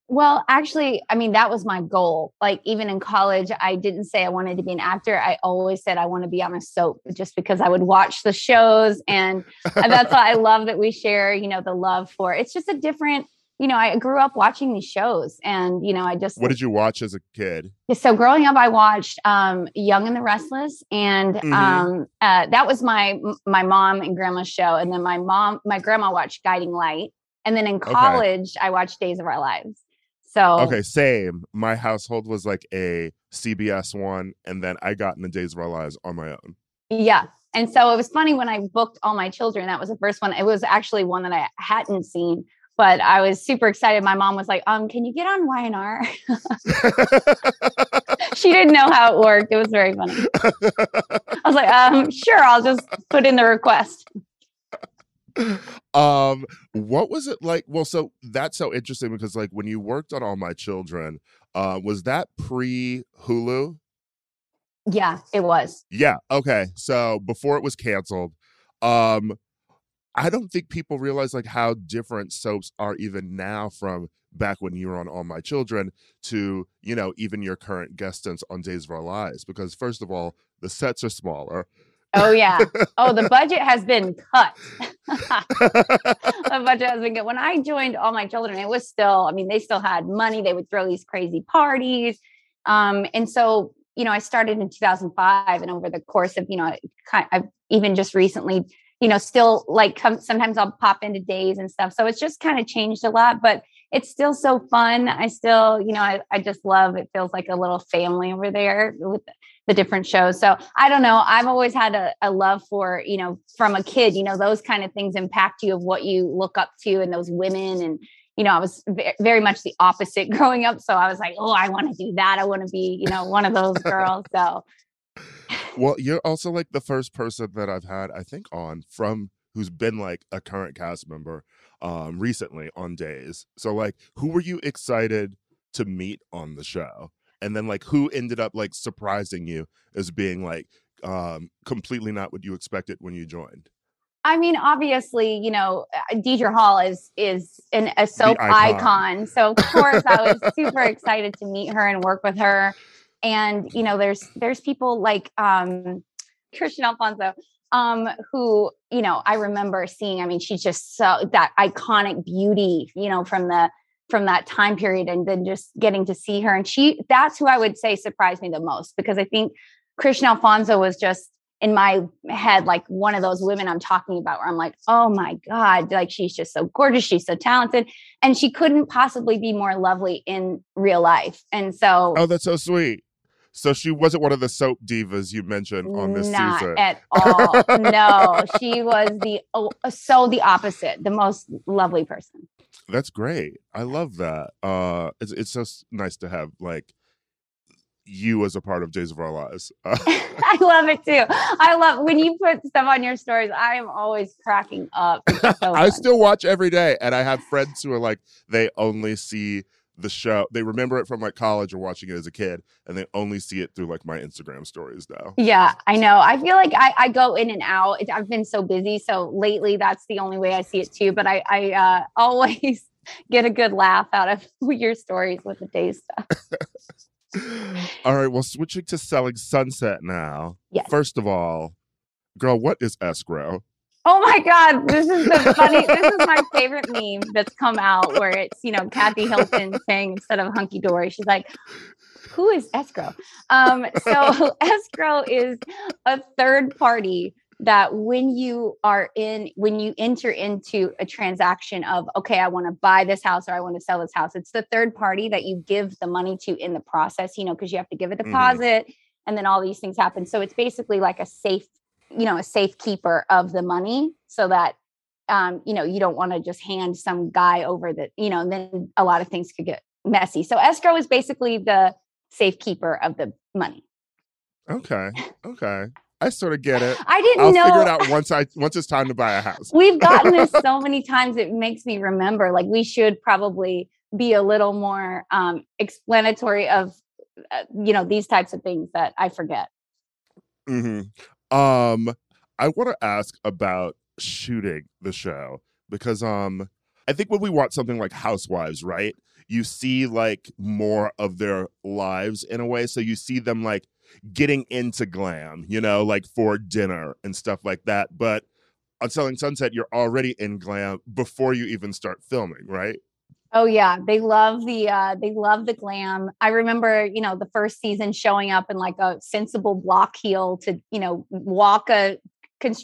Well, actually, I mean, that was my goal. Like, even in college, I didn't say I wanted to be an actor. I always said I want to be on a soap just because I would watch the shows. And, and that's why I love that we share, you know, the love for it's just a different, you know, I grew up watching these shows and, you know, I just. What did you watch as a kid? So growing up, I watched um, Young and the Restless, and Mhm. um, uh, that was my my mom and grandma's show. And then my mom, my grandma watched Guiding Light, and then in college, I watched Days of Our Lives. So Okay, same. My household was like a CBS one, and then I got in the Days of Our Lives on my own. Yeah. And so it was funny when I booked all my children. That was the first one. It was actually one that I hadn't seen, but I was super excited. My mom was like, "Um, can you get on YNR?" she didn't know how it worked. It was very funny. I was like, "Um, sure. I'll just put in the request." um, what was it like? Well, so that's so interesting because like when you worked on All My Children, uh, was that pre Hulu? Yeah, it was. Yeah. Okay. So before it was canceled, um, I don't think people realize like how different soaps are even now from back when you were on All My Children to you know even your current guest stints on Days of Our Lives. Because first of all, the sets are smaller. Oh yeah. Oh, the budget has been cut. the budget has been good. When I joined all my children, it was still, I mean, they still had money. They would throw these crazy parties. Um, and so, you know, I started in 2005 and over the course of, you know, I've even just recently, you know, still like come, sometimes I'll pop into days and stuff. So it's just kind of changed a lot, but it's still so fun. I still, you know, I, I just love, it feels like a little family over there with the different shows. So I don't know. I've always had a, a love for, you know, from a kid, you know, those kind of things impact you of what you look up to and those women. And, you know, I was very much the opposite growing up. So I was like, oh, I want to do that. I want to be, you know, one of those girls. So Well, you're also like the first person that I've had, I think, on from who's been like a current cast member um recently on days. So like who were you excited to meet on the show? And then like who ended up like surprising you as being like um completely not what you expected when you joined? I mean, obviously, you know, uh, Deidre Hall is is an, a soap icon. icon. So of course, I was super excited to meet her and work with her. And you know, there's there's people like um, Kristian Alfonso, um, who you know I remember seeing. I mean, she's just so that iconic beauty, you know, from the from that time period, and then just getting to see her. And she that's who I would say surprised me the most because I think Kristian Alfonso was just in my head like one of those women I'm talking about where I'm like, oh my God, like she's just so gorgeous, she's so talented. And she couldn't possibly be more lovely in real life. And so Oh, that's so sweet. So she wasn't one of the soap divas you mentioned on this not season. at all. no, she was the oh, so the opposite, the most lovely person. That's great. I love that. Uh it's it's just nice to have like you as a part of Days of Our Lives. I love it too. I love when you put stuff on your stories. I am always cracking up. So I still watch every day, and I have friends who are like they only see the show. They remember it from like college or watching it as a kid, and they only see it through like my Instagram stories now. Yeah, I know. I feel like I, I go in and out. It, I've been so busy, so lately that's the only way I see it too. But I I uh, always get a good laugh out of your stories with the day stuff. all right, well, switching to selling Sunset now. Yes. First of all, girl, what is escrow? Oh my god, this is the funny. this is my favorite meme that's come out where it's you know Kathy Hilton saying instead of hunky dory, she's like, "Who is escrow?" Um, so escrow is a third party that when you are in when you enter into a transaction of okay i want to buy this house or i want to sell this house it's the third party that you give the money to in the process you know because you have to give a deposit and then all these things happen so it's basically like a safe you know a safekeeper of the money so that um you know you don't want to just hand some guy over that you know and then a lot of things could get messy so escrow is basically the safekeeper of the money Okay, okay, I sort of get it. i didn't I'll know figure it out once I once it's time to buy a house. We've gotten this so many times it makes me remember like we should probably be a little more um explanatory of uh, you know these types of things that I forget. hmm Um, I want to ask about shooting the show because um, I think when we watch something like Housewives, right? You see like more of their lives in a way. So you see them like getting into glam, you know, like for dinner and stuff like that. But on Selling Sunset, you're already in glam before you even start filming, right? Oh yeah, they love the uh they love the glam. I remember, you know, the first season showing up in like a sensible block heel to, you know, walk a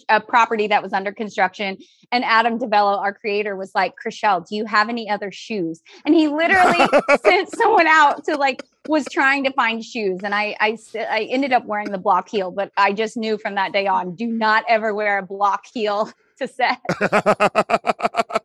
a property that was under construction. And Adam DiVello, our creator, was like, Chrishell, do you have any other shoes? And he literally sent someone out to like was trying to find shoes. And I, I I ended up wearing the block heel, but I just knew from that day on, do not ever wear a block heel to set.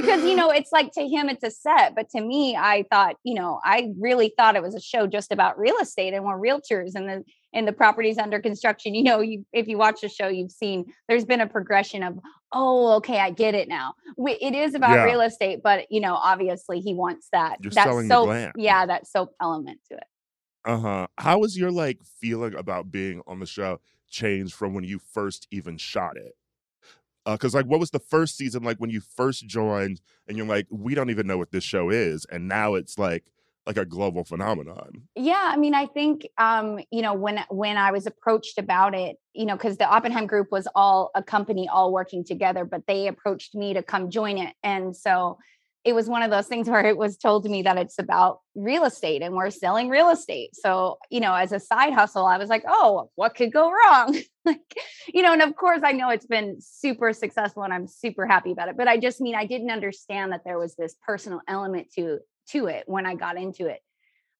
because you know it's like to him it's a set but to me i thought you know i really thought it was a show just about real estate and we're realtors and the and the properties under construction. You know you if you watch the show you've seen there's been a progression of oh okay i get it now. It is about yeah. real estate but you know obviously he wants that. You're that soap yeah that soap element to it. Uh-huh. How was your like feeling about being on the show changed from when you first even shot it because uh, like what was the first season like when you first joined and you're like we don't even know what this show is and now it's like like a global phenomenon? Yeah i mean i think um you know when when i was approached about it you know because the oppenheim group was all a company all working together but they approached me to come join it and so it was one of those things where it was told to me that it's about real estate and we're selling real estate. So, you know, as a side hustle, I was like, oh, what could go wrong? like, you know, and of course, I know it's been super successful and I'm super happy about it. But I just mean I didn't understand that there was this personal element to to it when I got into it.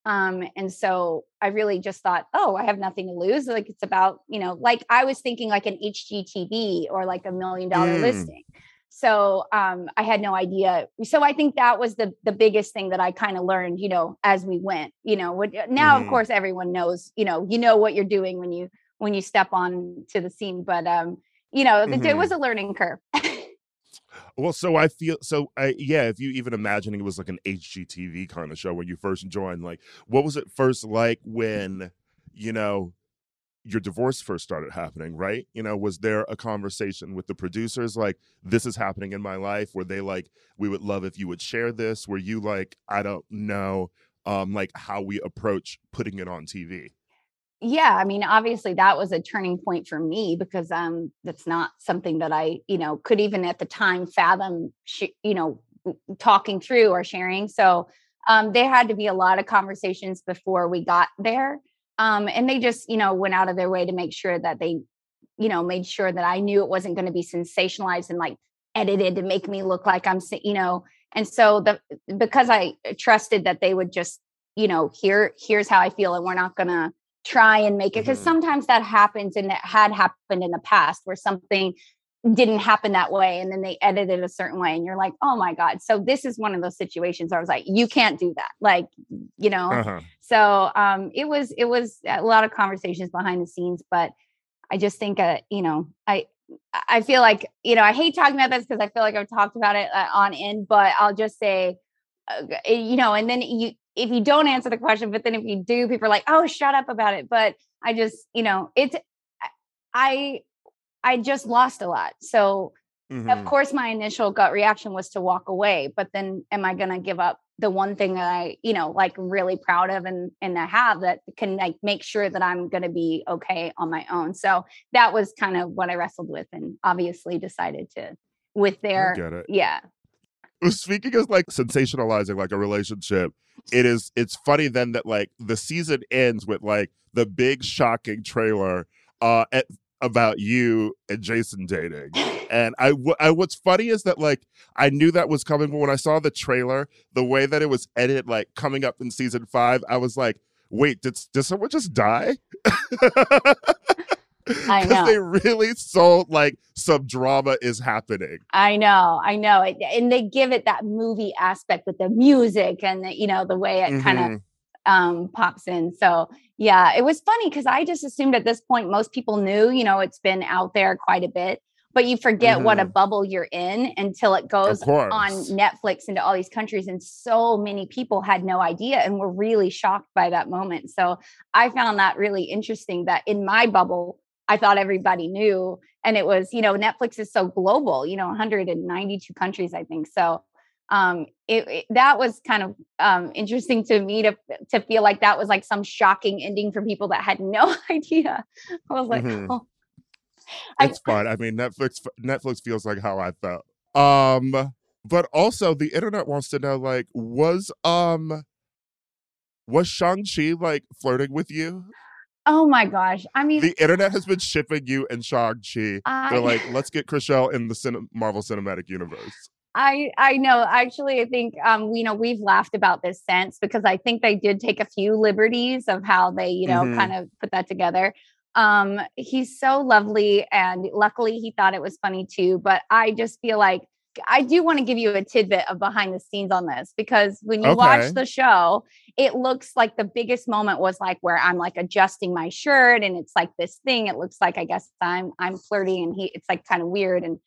Um, and so I really just thought, oh, I have nothing to lose. Like it's about, you know, like I was thinking like an HGTV or like a million dollar mm. listing so um, i had no idea so i think that was the the biggest thing that i kind of learned you know as we went you know what, now mm-hmm. of course everyone knows you know you know what you're doing when you when you step on to the scene but um you know mm-hmm. it was a learning curve well so i feel so I, yeah if you even imagining it was like an hgtv kind of show when you first joined like what was it first like when you know your divorce first started happening, right? You know, was there a conversation with the producers like, this is happening in my life? Were they like, we would love if you would share this? Were you like, I don't know, um, like how we approach putting it on TV? Yeah, I mean, obviously that was a turning point for me because um, that's not something that I, you know, could even at the time fathom, sh- you know, talking through or sharing. So um, there had to be a lot of conversations before we got there um, and they just, you know, went out of their way to make sure that they, you know, made sure that I knew it wasn't going to be sensationalized and like edited to make me look like I'm, you know, and so the because I trusted that they would just, you know, here here's how I feel, and we're not going to try and make it because mm-hmm. sometimes that happens and it had happened in the past where something didn't happen that way and then they edited a certain way and you're like oh my god. So this is one of those situations i was like you can't do that. Like you know? Uh-huh. so um it was it was a lot of conversations behind the scenes but i just think uh you know i i feel like you know i hate talking about this because i feel like i've talked about it uh, on end but i'll just say uh, you know and then you if you don't answer the question but then if you do people are like oh shut up about it. But i just you know it's i I just lost a lot. So mm-hmm. of course my initial gut reaction was to walk away, but then am I going to give up the one thing that I, you know, like really proud of and and I have that can like make sure that I'm going to be okay on my own. So that was kind of what I wrestled with and obviously decided to with their yeah. Speaking of like sensationalizing like a relationship, it is it's funny then that like the season ends with like the big shocking trailer uh at about you and Jason dating. And I, I, what's funny is that like I knew that was coming, but when I saw the trailer, the way that it was edited, like coming up in season five, I was like, wait, did did someone just die? I know they really sold like some drama is happening. I know, I know, and they give it that movie aspect with the music and the, you know the way it mm-hmm. kind of um, pops in. So yeah, it was funny because I just assumed at this point most people knew, you know, it's been out there quite a bit, but you forget mm-hmm. what a mm-hmm. bubble you're in until it goes on Netflix into all these countries. And so many people had no idea and were really shocked by that moment. So I found that really interesting that in my bubble, I thought everybody knew. And it was, you know, Netflix is so global, you know, 192 countries, I think. So um it, it, that was kind of um interesting to me to to feel like that was like some shocking ending for people that had no idea i was like Mhm. oh It's fun. I mean, Netflix Netflix feels like how I felt. Um, but also the internet wants to know, like, was um was Shang-Chi like flirting with you? oh my gosh i mean The internet has been shipping you and Shang-Chi. I, They're like, let's get Chrishell in the cin- Marvel Cinematic Universe. I I know. Actually, I think um, you know we've laughed about this since because I think they did take a few liberties of how they you know Mhm. kind of put that together. Um, he's so lovely, and luckily he thought it was funny too. But I just feel like I do want to give you a tidbit of behind the scenes on this because when you Okay. watch the show, it looks like the biggest moment was like where I'm like adjusting my shirt, and it's like this thing. It looks like I guess I'm I'm flirting, and he it's like kind of weird and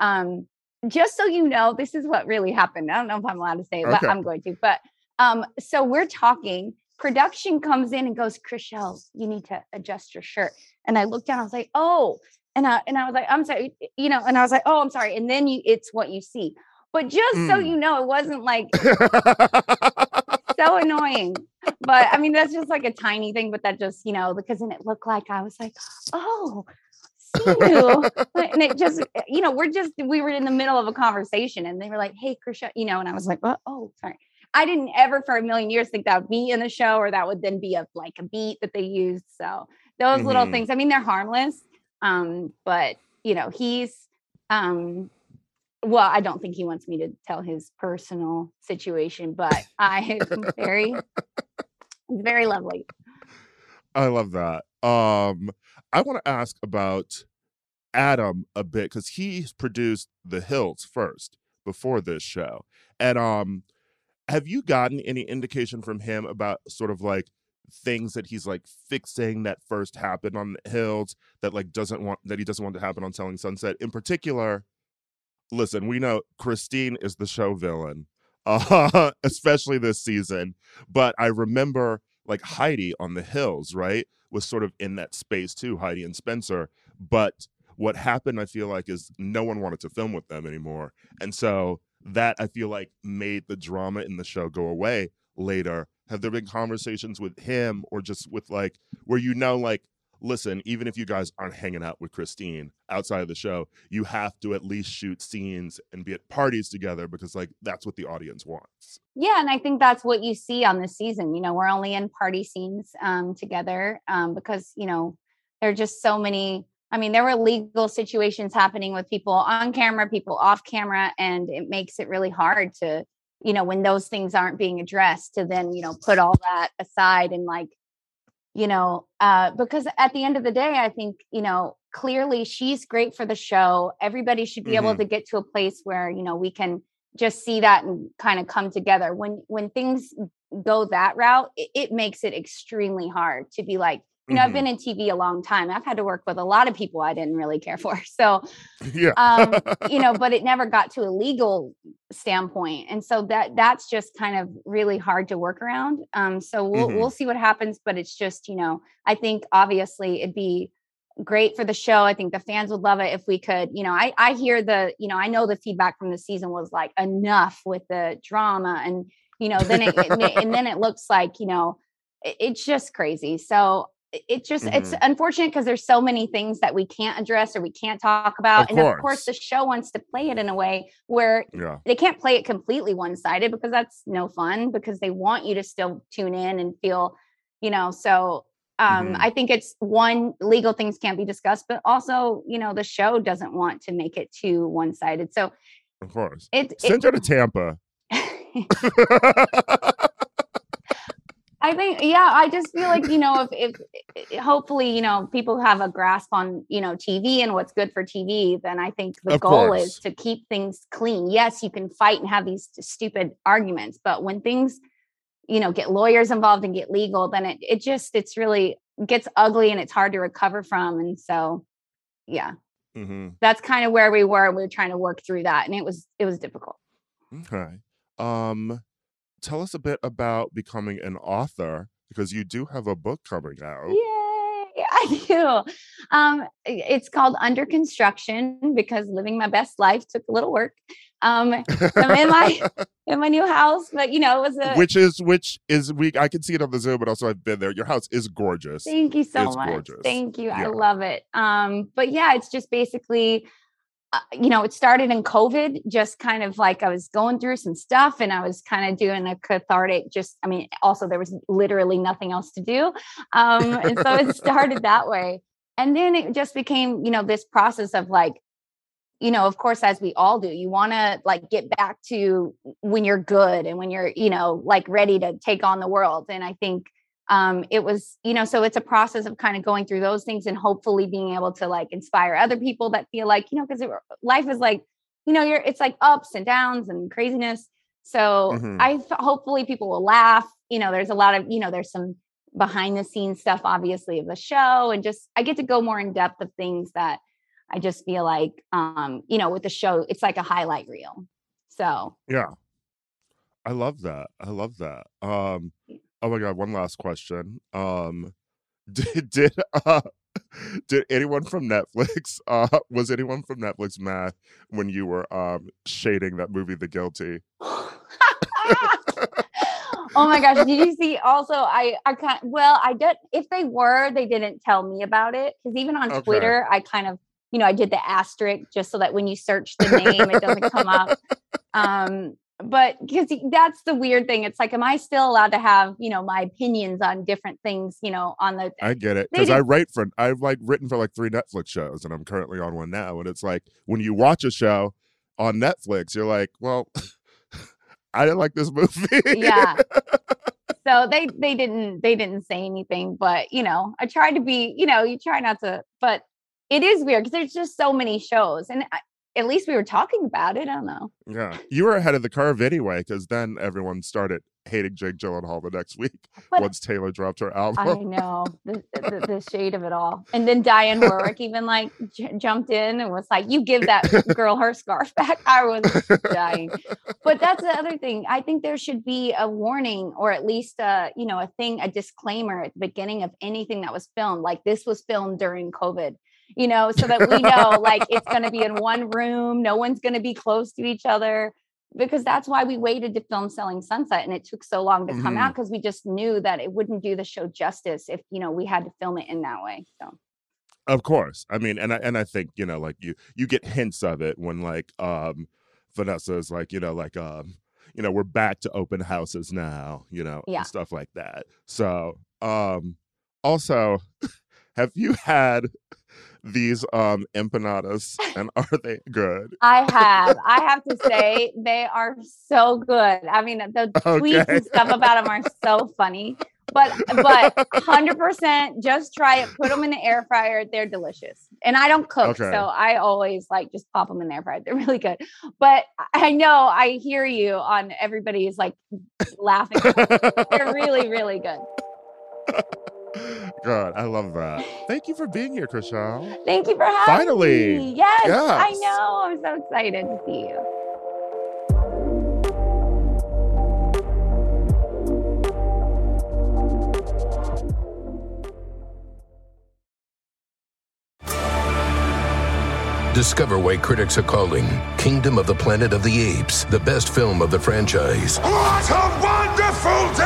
um just so you know, this is what really happened. I don't know if I'm allowed to say it, but I'm going to. But um, so we're talking. Production comes in and goes, Chrishell, you need to adjust your shirt. And I looked down. I was like, oh, and I and I was like, I'm sorry, you know. And I was like, oh, I'm sorry. And then you, it's what you see. But just so Mm. you know, it wasn't like so annoying. But I mean, that's just like a tiny thing. But that just, you know, because then it looked like I was like, oh, see you. and it just, you know, we're just, we were in the middle of a conversation and they were like, hey, Chrishell, you know, and I was like, oh, oh, sorry. I didn't ever for a million years think that would be in the show or that would then be a like a beat that they used. So those little Mhm. things, I mean, they're harmless. Um, but you know, he's um well, I don't think he wants me to tell his personal situation, but I am very very lovely. I love that. Um, I want to ask about Adam a bit because he produced The Hills first before this show, and um, have you gotten any indication from him about sort of like things that he's like fixing that first happened on the Hills that like doesn't want that he doesn't want to happen on Selling Sunset? In particular, listen, we know Christine is the show villain, uh, especially this season, but I remember like Heidi on the Hills, right, was sort of in that space too, Heidi and Spencer. But what happened, I feel like, is no one wanted to film with them anymore. And so that I feel like made the drama in the show go away later. Have there been conversations with him or just with like where you know, like, listen, even if you guys aren't hanging out with Christine outside of the show, you have to at least shoot scenes and be at parties together because like that's what the audience wants. Yeah, and I think that's what you see on this season. You know, we're only in party scenes um, together um, because you know there are just so many. I mean, there were legal situations happening with people on camera, people off camera, and it makes it really hard to, you know, when those things aren't being addressed, to then you know put all that aside and like, you know, uh, because at the end of the day, I think you know clearly she's great for the show. Everybody should be able Mhm. to get to a place where you know we can just see that and kind of come together when when things go that route it, it makes it extremely hard to be like you know i've Mhm. been in tv a long time i've had to work with a lot of people i didn't really care for so yeah. um you know but it never got to a legal standpoint and so that that's just kind of really hard to work around um so we'll Mhm. we'll see what happens but it's just you know i think obviously it'd be great for the show i think the fans would love it if we could you know i i hear the you know i know the feedback from the season was like enough with the drama and you know then it, and then it looks like you know it's just crazy so it- just it's Mhm. unfortunate because there's so many things that we can't address or we can't talk about Of and of course course. the show wants to play it in a way where yeah. they can't play it completely one-sided because that's no fun because they want you to still tune in and feel you know so um Mhm. i think it's one legal things can't be discussed but also you know the show doesn't want to make it too one-sided so Of course. it, it her to Tampa. I think, yeah, I just feel like, you know, if, if hopefully, you know, people have a grasp on, you know, TV and what's good for TV, then I think the Of goal course. is to keep things clean. Yes, you can fight and have these stupid arguments, but when things, you know, get lawyers involved and get legal, then it, it just, it's really gets ugly and it's hard to recover from. And so, yeah, hmm that's kind of where we were. We were trying to work through that and it was, it was difficult. Okay. Um, tell us a bit about becoming an author because you do have a book coming out. Yay. I do. Um, it's called Under Construction because living my best life took a little work. Um, I'm in my in my new house, but you know, it was a which is which is we I can see it on the Zoom, but also I've been there. Your house is gorgeous. Thank you so It's much. gorgeous. Thank you. I love it. Um, but yeah, it's just basically, you know, it started in COVID, just kind of like I was going through some stuff and I was kind of doing a cathartic, just, I mean, also there was literally nothing else to do. Um, and so it started that way. And then it just became, you know, this process of like, you know, of course, as we all do, you want to like get back to when you're good and when you're, you know, like ready to take on the world. And I think um it was you know so it's a process of kind of going through those things and hopefully being able to like inspire other people that feel like you know because life is like you know you're it's like ups and downs and craziness so Mhm. i hopefully people will laugh you know there's a lot of you know there's some behind the scenes stuff obviously of the show and just i get to go more in depth of things that i just feel like um you know with the show it's like a highlight reel so Yeah. I love that. I love that. Um oh my god, one last question. Um did did uh did anyone from Netflix uh was anyone from Netflix mad when you were um shading that movie The Guilty? oh my gosh did you see also i i kind well i did if they were they didn't tell me about it because even on Okay. twitter i kind of you know i did the asterisk just so that when you search the name it doesn't come up um but because that's the weird thing it's like am i still allowed to have you know my opinions on different things you know on the I get it because I write for I've like written for like three Netflix shows and I'm currently on one now and it's like when you watch a show on Netflix you're like, well, I didn't like this movie. yeah so they they didn't they didn't say anything but you know i tried to be you know you try not to but it is weird because there's just so many shows and I, at least we were talking about it i don't know. Yeah, you were ahead of the curve anyway, because then everyone started hating Jake Gyllenhaal the next week But- once Taylor dropped her album. i know the, the, the shade of it all. And then Dionne Warwick even like j- jumped in and was like you give that girl her scarf back. I was dying. But that's the other thing i think there should be a warning or at least a you know a thing a disclaimer at the beginning of anything that was filmed like this was filmed during covid you know so that we know like it's going to be in one room no one's going to be close to each other because that's why we waited to film selling sunset and it took so long to come out because we just knew that it wouldn't do the show justice if you know we had to film it in that way so Of course, I mean, and I and I think you know, like you you get hints of it when like um Vanessa is like you know like um you know we're back to open houses now, you know, Yeah. and stuff like that. So um also, have you had these um empanadas and are they good? I have. I have to say they are so good. I mean, the tweets Okay. and stuff about them are so funny. But but hundred percent, just try it. Put them in the air fryer. They're delicious. And I don't cook, Okay. so I always like just pop them in the air fryer. They're really good. But I know I hear you on everybody's like laughing. They're really really good. God, I love that. Thank you for being here, Chrishell. Thank you for having Finally. me. Finally. Yes, I know. I'm so excited to see you. Discover why critics are calling Kingdom of the Planet of the Apes the best film of the franchise. What a wonderful day!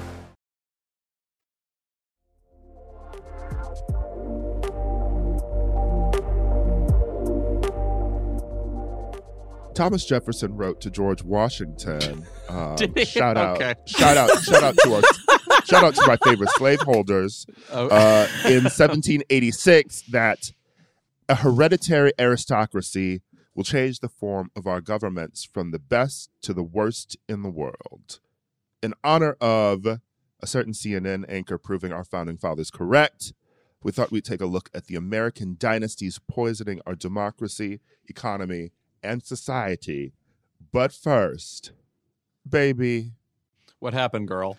Thomas Jefferson wrote to George Washington. Um, shout out, Okay. shout out, shout out to our, shout out to my favorite slaveholders. Oh, Uh, in 1786, that a hereditary aristocracy will change the form of our governments from the best to the worst in the world. In honor of a certain CNN anchor proving our founding fathers correct, we thought we'd take a look at the American dynasties poisoning our democracy, economy, and society. But first, baby, What happened, girl?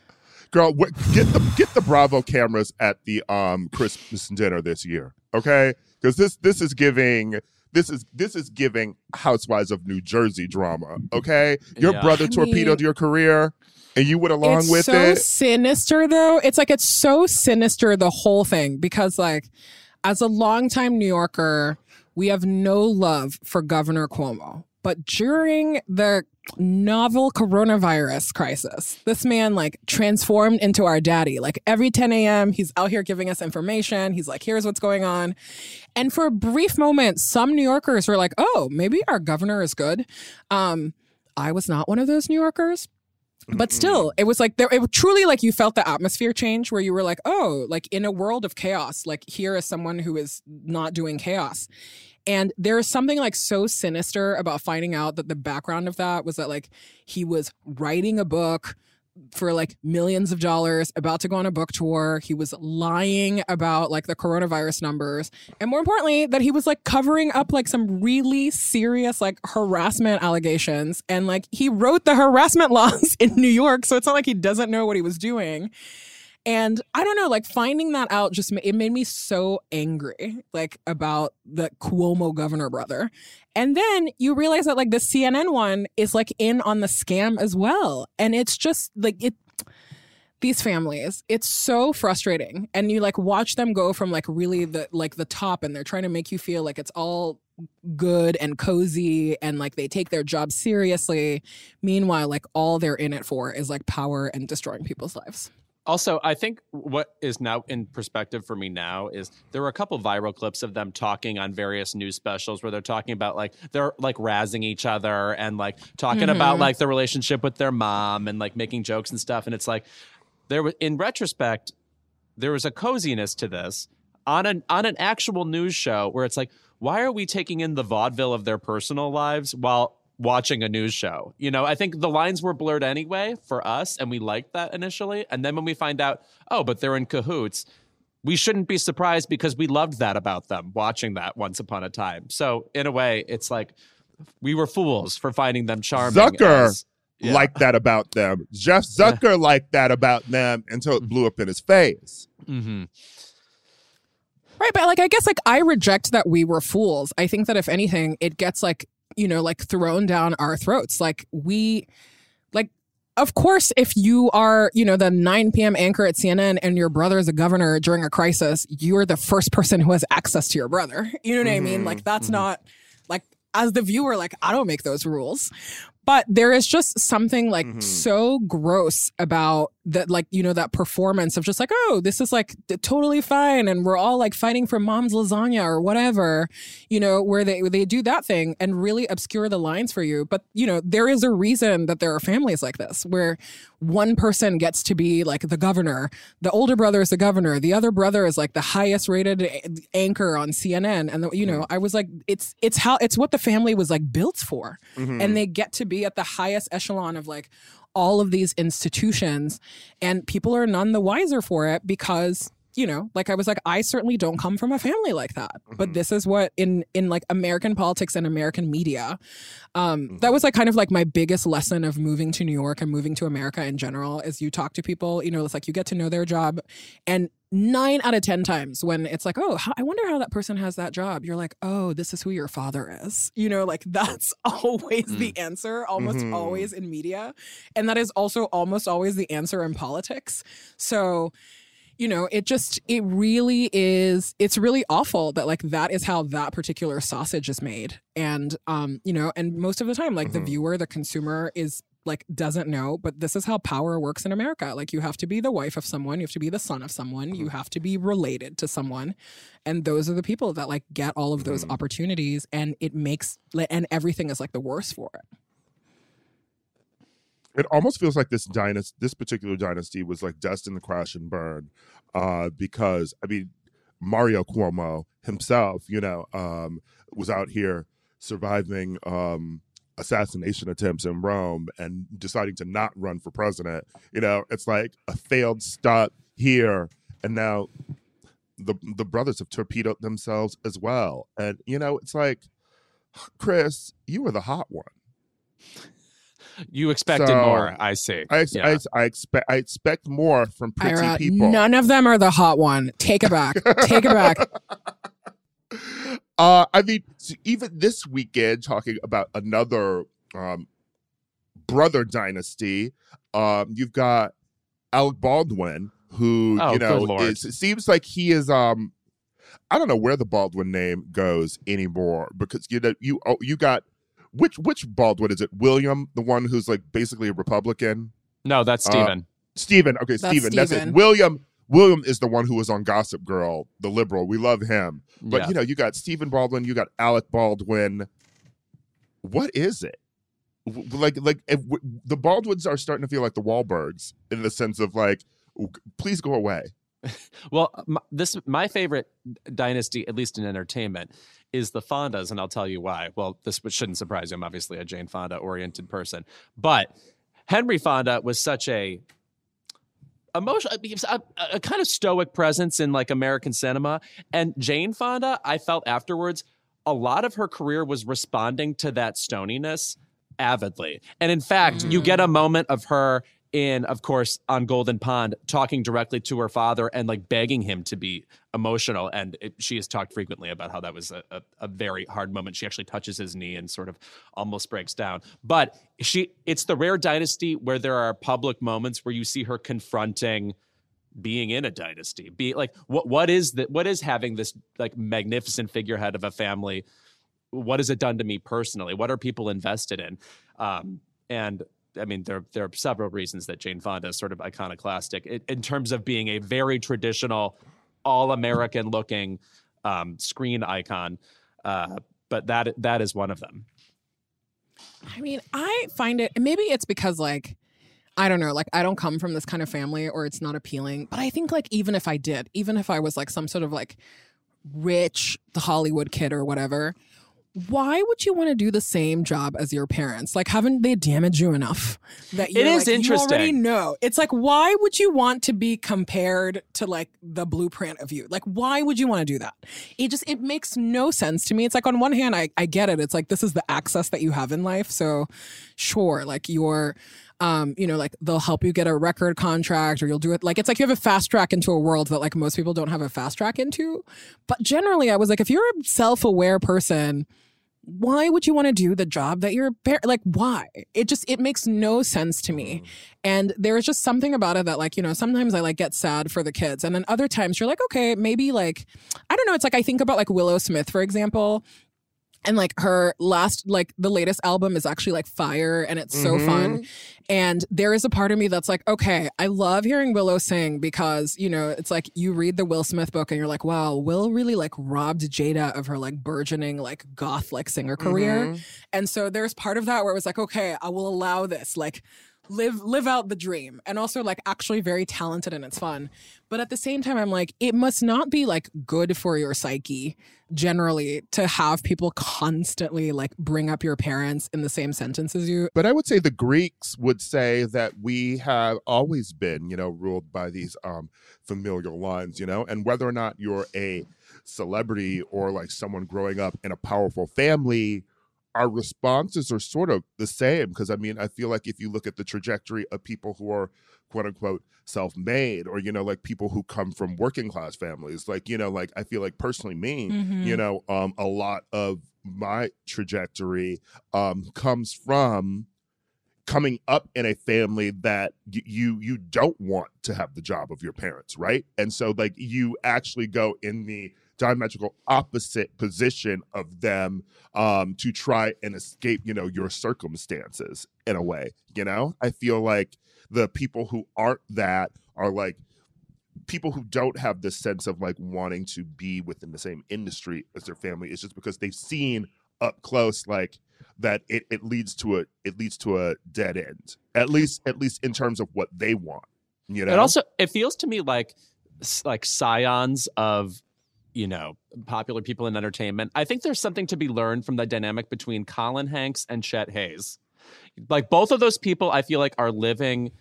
Girl, what, get the get the Bravo cameras at the um Christmas dinner this year, okay? Because this this is giving this is this is giving Housewives of New Jersey drama, okay? Your Yeah. brother I torpedoed mean- your career, and you went along with so it. So sinister though. It's like it's so sinister the whole thing because like as a longtime New Yorker, we have no love for Governor Cuomo. But during the novel coronavirus crisis, this man like transformed into our daddy. Like every 10 a.m., he's out here giving us information. He's like, here's what's going on. And for a brief moment, some New Yorkers were like, oh, maybe our governor is good. Um, I was not one of those New Yorkers. But still, it was like there. It truly like you felt the atmosphere change, where you were like, "Oh, like in a world of chaos, like here is someone who is not doing chaos." And there is something like so sinister about finding out that the background of that was that like he was writing a book for like millions of dollars, about to go on a book tour. He was lying about like the coronavirus numbers. And more importantly, that he was like covering up like some really serious like harassment allegations. And like he wrote the harassment laws in New York. So it's not like he doesn't know what he was doing. And I don't know, like finding that out just it made me so angry, like about the Cuomo governor brother. And then you realize that like the CNN one is like in on the scam as well. And it's just like it these families, it's so frustrating. And you like watch them go from like really the like the top and they're trying to make you feel like it's all good and cozy and like they take their job seriously. Meanwhile, like all they're in it for is like power and destroying people's lives. Also, I think what is now in perspective for me now is there were a couple viral clips of them talking on various news specials where they're talking about like they're like razzing each other and like talking about Mhm. like the relationship with their mom and like making jokes and stuff. And it's like there was in retrospect, there was a coziness to this on an on an actual news show where it's like, why are we taking in the vaudeville of their personal lives while watching a news show? You know, I think the lines were blurred anyway for us, and we liked that initially. And then when we find out, oh, but they're in cahoots, we shouldn't be surprised because we loved that about them watching that once upon a time. So in a way, it's like we were fools for finding them charming. Zucker as- Yeah. liked that about them. Jeff Zucker liked that about them until it blew up in his face. Mhm. Right, but like I guess like I reject that we were fools. I think that if anything, it gets like, you know, like thrown down our throats. Like we like of course, if you are, you know, the 9 p.m. anchor at CNN and your brother is a governor during a crisis, you're the first person who has access to your brother. You know what I mean? Like that's mhm. not like as the viewer, like I don't make those rules. But there is just something like Mhm. so gross about that, like, you know, that performance of just like, oh, this is like totally fine. And we're all like fighting for mom's lasagna or whatever, you know, where they, they do that thing and really obscure the lines for you. But, you know, there is a reason that there are families like this where one person gets to be like the governor, the older brother is the governor, the other brother is like the highest rated a- anchor on CNN. And, the, you know, I was like, it's, it's how, it's what the family was like built for Mhm. and they get to be at the highest echelon of like all of these institutions and people are none the wiser for it because you know like i was like i certainly don't come from a family like that but Mhm. this is what in in like american politics and american media um Mhm. that was like kind of like my biggest lesson of moving to new york and moving to america in general is you talk to people you know it's like you get to know their job and nine out of ten times when it's like oh how, i wonder how that person has that job. You're like oh this is who your father is. You know like that's always the answer almost Mhm. always in media and that is also almost always the answer in politics. So you know it just it really is it's really awful that like that is how that particular sausage is made. And um you know and most of the time like Mhm. the viewer the consumer is like doesn't know but this is how power works in america. Like you have to be the wife of someone you have to be the son of someone you have to be related to someone. And those are the people that like get all of those Mhm. opportunities and it makes and everything is like the worse for it. It almost feels like this dynasty, this particular dynasty, was like destined to crash and burn, uh, because I mean, Mario Cuomo himself, you know, um, was out here surviving um, assassination attempts in Rome and deciding to not run for president. You know, it's like a failed stunt here, and now the the brothers have torpedoed themselves as well. And you know, it's like, Chris, you were the hot one. You expected So, more. I see. I, ex- Yeah. I, ex- I expect I expect more from pretty Ira, people. none of them are the hot one. Take it back. Take it back. Uh, I mean, so even this weekend, talking about another um, brother dynasty, um, you've got Alec Baldwin, who Oh, you know is, it seems like he is. Um, I don't know where the Baldwin name goes anymore because you know you oh, you got which which Baldwin is it? William, the one who's like basically a Republican. no, that's Uh, Stephen. Stephen. Okay, That's Stephen. That's it. William. William is the one who was on Gossip Girl, the liberal. We love him. But yeah. you know, you got Stephen Baldwin, you got Alec Baldwin. What is it? Like, like if w- the Baldwins are starting to feel like the Wahlbergs in the sense of like, "Oh, please go away. Well, m this my favorite dynasty, at least in entertainment, is the Fondas, and I'll tell you why. Well, this shouldn't surprise you. I'm obviously a Jane Fonda oriented person, but Henry Fonda was such a emotion, a, a kind of stoic presence in like American cinema, and Jane Fonda, I felt afterwards, a lot of her career was responding to that stoniness avidly, and in fact, you get a mm. moment of her in, of course, on Golden Pond, talking directly to her father and like begging him to be emotional. And it, she has talked frequently about how that was a, a, a very hard moment. She actually touches his knee and sort of almost breaks down. But she, it's the rare dynasty where there are public moments where you see her confronting being in a dynasty. Be like, what what is that? What is having this like magnificent figurehead of a family? What has it done to me personally? What are people invested in? Um, and I mean, there there are several reasons that Jane Fonda is sort of iconoclastic in, in terms of being a very traditional, all American looking um, screen icon. Uh, but that that is one of them. I mean, I find it maybe it's because like I don't know, like I don't come from this kind of family or it's not appealing, but I think like even if I did, even if I was like some sort of like rich Hollywood kid or whatever, why would you want to do the same job as your parents? Like, haven't they damaged you enough that you're, is like, You already know. It's like, why would you want to be compared to like the blueprint of you? Like, why would you want to do that? It just it makes no sense to me. It's like on one hand, I I get it. It's like this is the access that you have in life. So, sure, like you're. Um, you know, like they'll help you get a record contract or you'll do it. Like it's like you have a fast track into a world that like most people don't have a fast track into. But generally, I was like, if you're a self aware person, why would you want to do the job that you're par- like why? It just it makes no sense to me. Mm-hmm. And there's just something about it that like you know sometimes i like get sad for the kids and then other times you're like okay maybe like i don't know it's like i think about like willow smith for example and like her last like the latest album is actually like fire and it's so mm-hmm. fun. And there is a part of me that's like okay i love hearing willow sing because you know it's like you read the will smith book and you're like wow will really like robbed jada of her like burgeoning like goth like singer career. Mm-hmm. And so there's part of that where it was like okay i will allow this like live live out the dream. And also like actually very talented and it's fun. But at the same time i'm like it must not be like good for your psyche generally to have people constantly like bring up your parents in the same sentence as you. But I would say the Greeks would say that we have always been, you know, ruled by these um, familial lines, you know, and whether or not you're a celebrity or like someone growing up in a powerful family, our responses are sort of the same. Because I mean, I feel like if you look at the trajectory of people who are quote unquote self made or, you know, like people who come from working class families, like, you know, like I feel like personally me, Mhm. you know, um, a lot of my trajectory um, comes from coming up in a family that y- you you don't want to have the job of your parents right and so like you actually go in the diametrical opposite position of them um to try and escape you know your circumstances in a way you know? I feel like the people who aren't that are like people who don't have this sense of like wanting to be within the same industry as their family it's just because they've seen up close like that it, it leads to a it leads to a dead end at least at least in terms of what they want you know? It also it feels to me like like scions of you know popular people in entertainment. I think there's something to be learned from the dynamic between Colin Hanks and Chet Hanks. Like both of those people, I feel like are living.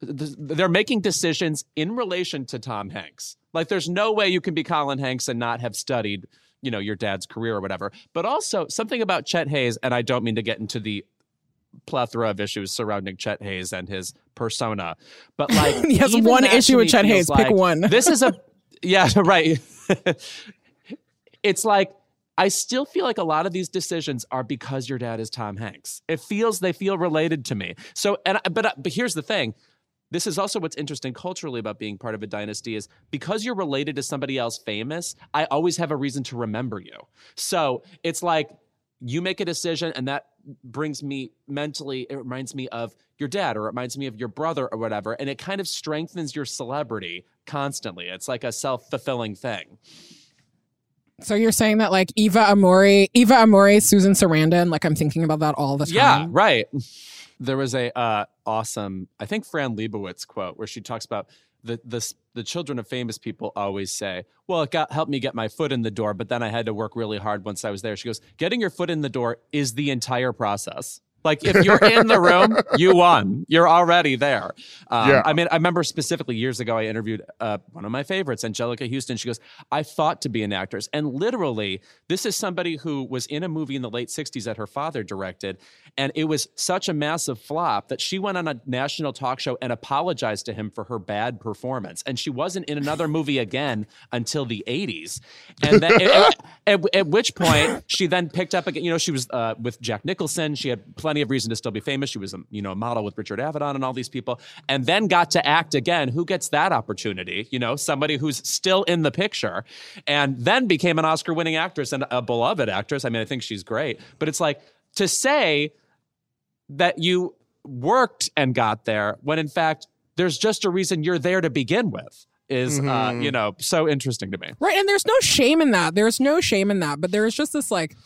They're making decisions in relation to Tom Hanks. Like there's no way you can be Colin Hanks and not have studied, you know, your dad's career or whatever. But also something about Chet Hanks, and I don't mean to get into the plethora of issues surrounding Chet Hanks and his persona. But like, he has one issue with Chet Hanks. feels Pick one. This is a yeah, right. it's like I still feel like a lot of these decisions are because your dad is Tom Hanks. It feels they feel related to me. So and but uh, but here's the thing. This is also what's interesting culturally about being part of a dynasty is because you're related to somebody else famous, I always have a reason to remember you. So it's like you make a decision and that brings me mentally it reminds me of your dad or it reminds me of your brother or whatever and it kind of strengthens your celebrity constantly. It's like a self-fulfilling thing. So you're saying that like Eva Amurri, Eva Amurri, Susan Sarandon, like I'm thinking about that all the time. yeah right. There was a uh, awesome i think fran lebowitz quote where she talks about the, the the children of famous people always say, "Well, it got helped me get my foot in the door, but then I had to work really hard once I was there." She goes, "Getting your foot in the door is the entire process. Like if you're in the room, you won. You're already there." Um, Yeah. I mean, I remember specifically years ago, I interviewed uh, one of my favorites, Anjelica Huston. She goes, "I fought to be an actress," and literally, this is somebody who was in a movie in the late '60s that her father directed, and it was such a massive flop that she went on a national talk show and apologized to him for her bad performance. And she wasn't in another movie again until the 80s. And then, at, at- at which point she then picked up again. You know, she was uh, with Jack Nicholson. She had plenty of reason to still be famous. She was, a, you know, a model with Richard Avedon and all these people. And then got to act again. Who gets that opportunity? You know, somebody who's still in the picture. And then became an Oscar winning actress and a beloved actress. I mean, I think she's great. But it's like to say that you worked and got there when in fact there's just a reason you're there to begin with is uh Mhm. you know so interesting to me Right. And there's no shame in that. There's no shame in that. But there's just this like,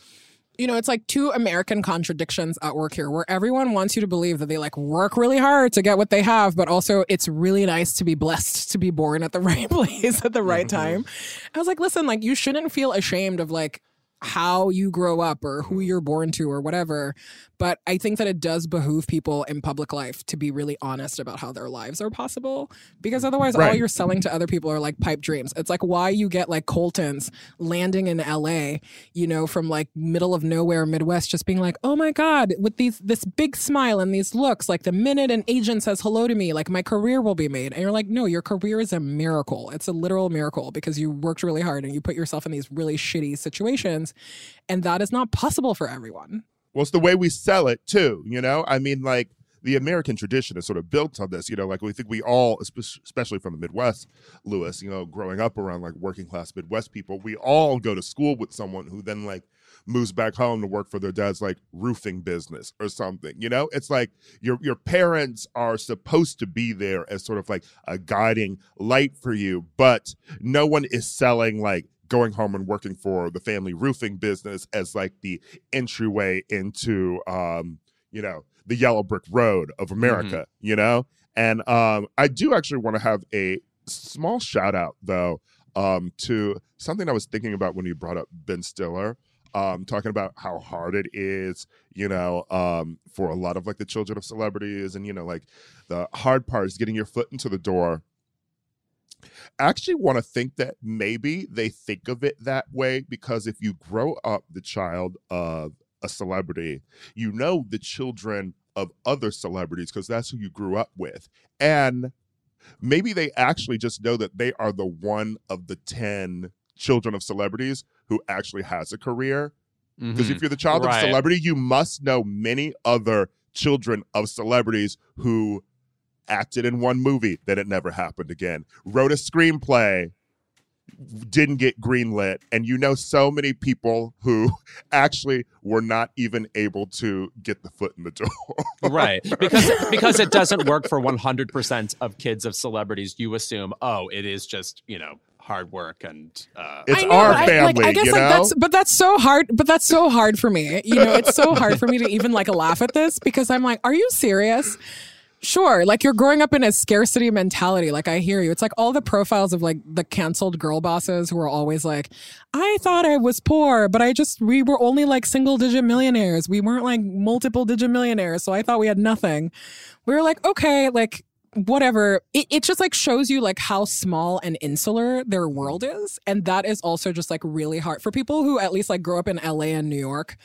you know, it's like two American contradictions at work here where everyone wants you to believe that they like work really hard to get what they have, but also it's really nice to be blessed to be born at the right place at the right mm-hmm. time. I was like, listen, like you shouldn't feel ashamed of like how you grow up or who you're born to or whatever. But I think that it does behoove people in public life to be really honest about how their lives are possible because otherwise all you're selling to other people are like pipe dreams. It's like why you get like Colton's landing in LA, you know, from like middle of nowhere Midwest just being like, "Oh my god, with these this big smile and these looks, like the minute an agent says hello to me, like my career will be made." And you're like, "No, your career is a miracle. It's a literal miracle because you worked really hard and you put yourself in these really shitty situations, and that is not possible for everyone." Well, it's the way we sell it too. You know, I mean, like the American tradition is sort of built on this. You know, like we think we all, especially from the Midwest, Louis. You know, growing up around like working class Midwest people, we all go to school with someone who then like moves back home to work for their dad's like roofing business or something. You know, it's like your your parents are supposed to be there as sort of like a guiding light for you, but no one is selling like going home and working for the family roofing business as like the entryway into um you know the yellow brick road of america you know? And um i do actually want to have a small shout out though um to something i was thinking about when you brought up ben stiller um talking about how hard it is you know um for a lot of like the children of celebrities and you know like the hard part is getting your foot into the door I actually want to think that maybe they think of it that way because if you grow up the child of a celebrity, you know the children of other celebrities because that's who you grew up with. And maybe they actually just know that they are the one of the 10 children of celebrities who actually has a career. Because if mm-hmm. you're the child of a celebrity, you must know many other children of celebrities who acted in one movie that it never happened again, wrote a screenplay, didn't get greenlit, and you know so many people who actually were not even able to get the foot in the door. right because because it doesn't work for 100% of kids of celebrities you assume oh it is just you know hard work and uh It's I know, our but I- family, like, I guess you like know? that's but that's so hard. But that's so hard for me. You know, it's so hard for me to even like laugh at this because I'm like, are you serious? Sure, like you're growing up in a scarcity mentality. Like I hear you. It's like all the profiles of like the canceled girl bosses who are always like, I thought I was poor, but I just we were only like single digit millionaires. We weren't like multiple digit millionaires, so I thought we had nothing. We were like, okay, like whatever it, it just like shows you like how small and insular their world is and that is also just like really hard for people who at least like grow up in la and new york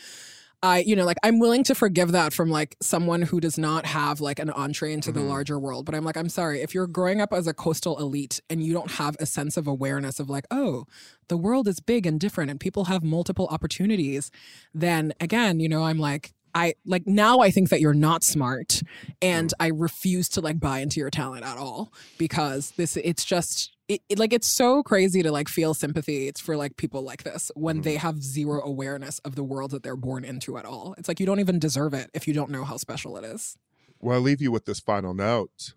I, you know, like I'm willing to forgive that from like someone who does not have like an entree into the Mhm. larger world. But I'm like, I'm sorry, if you're growing up as a coastal elite and you don't have a sense of awareness of like, oh, the world is big and different and people have multiple opportunities, then again, you know, I'm like, I like now I think that you're not smart and I refuse to like buy into your talent at all because this it's just it, it like it's so crazy to like feel sympathy it's for like people like this when they have zero awareness of the world that they're born into at all. It's like you don't even deserve it if you don't know how special it is. Well, I'll leave you with this final note.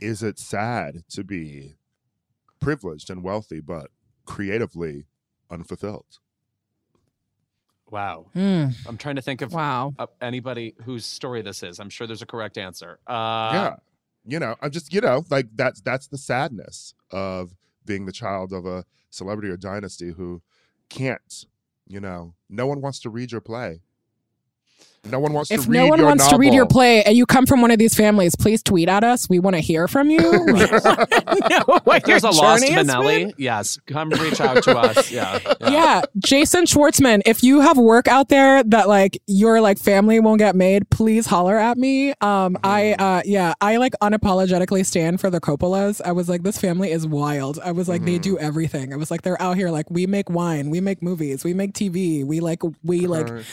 Is it sad to be privileged and wealthy, but creatively unfulfilled? Wow. Hmm. I'm trying to think of Wow. uh, anybody whose story this is. I'm sure there's a correct answer. Uh, yeah. You know, I'm just, you know, like that's that's the sadness of being the child of a celebrity or dynasty who can't, you know, no one wants to read your play. No one wants If to read no one your wants to read your play and you come from one of these families, please tweet at us. We want to hear from you. We wanna know what If there's a your lost journey has been. Benelli, yes, come reach out to us. Yeah. yeah. Jason Schwartzman, if you have work out there that like your like family won't get made, please holler at me. Um, I uh, yeah, I like unapologetically stand for the Coppolas. I was like, this family is wild. I was like, they do everything. I was like, they're out here like we make wine, we make movies, we make TV, we like we like Right.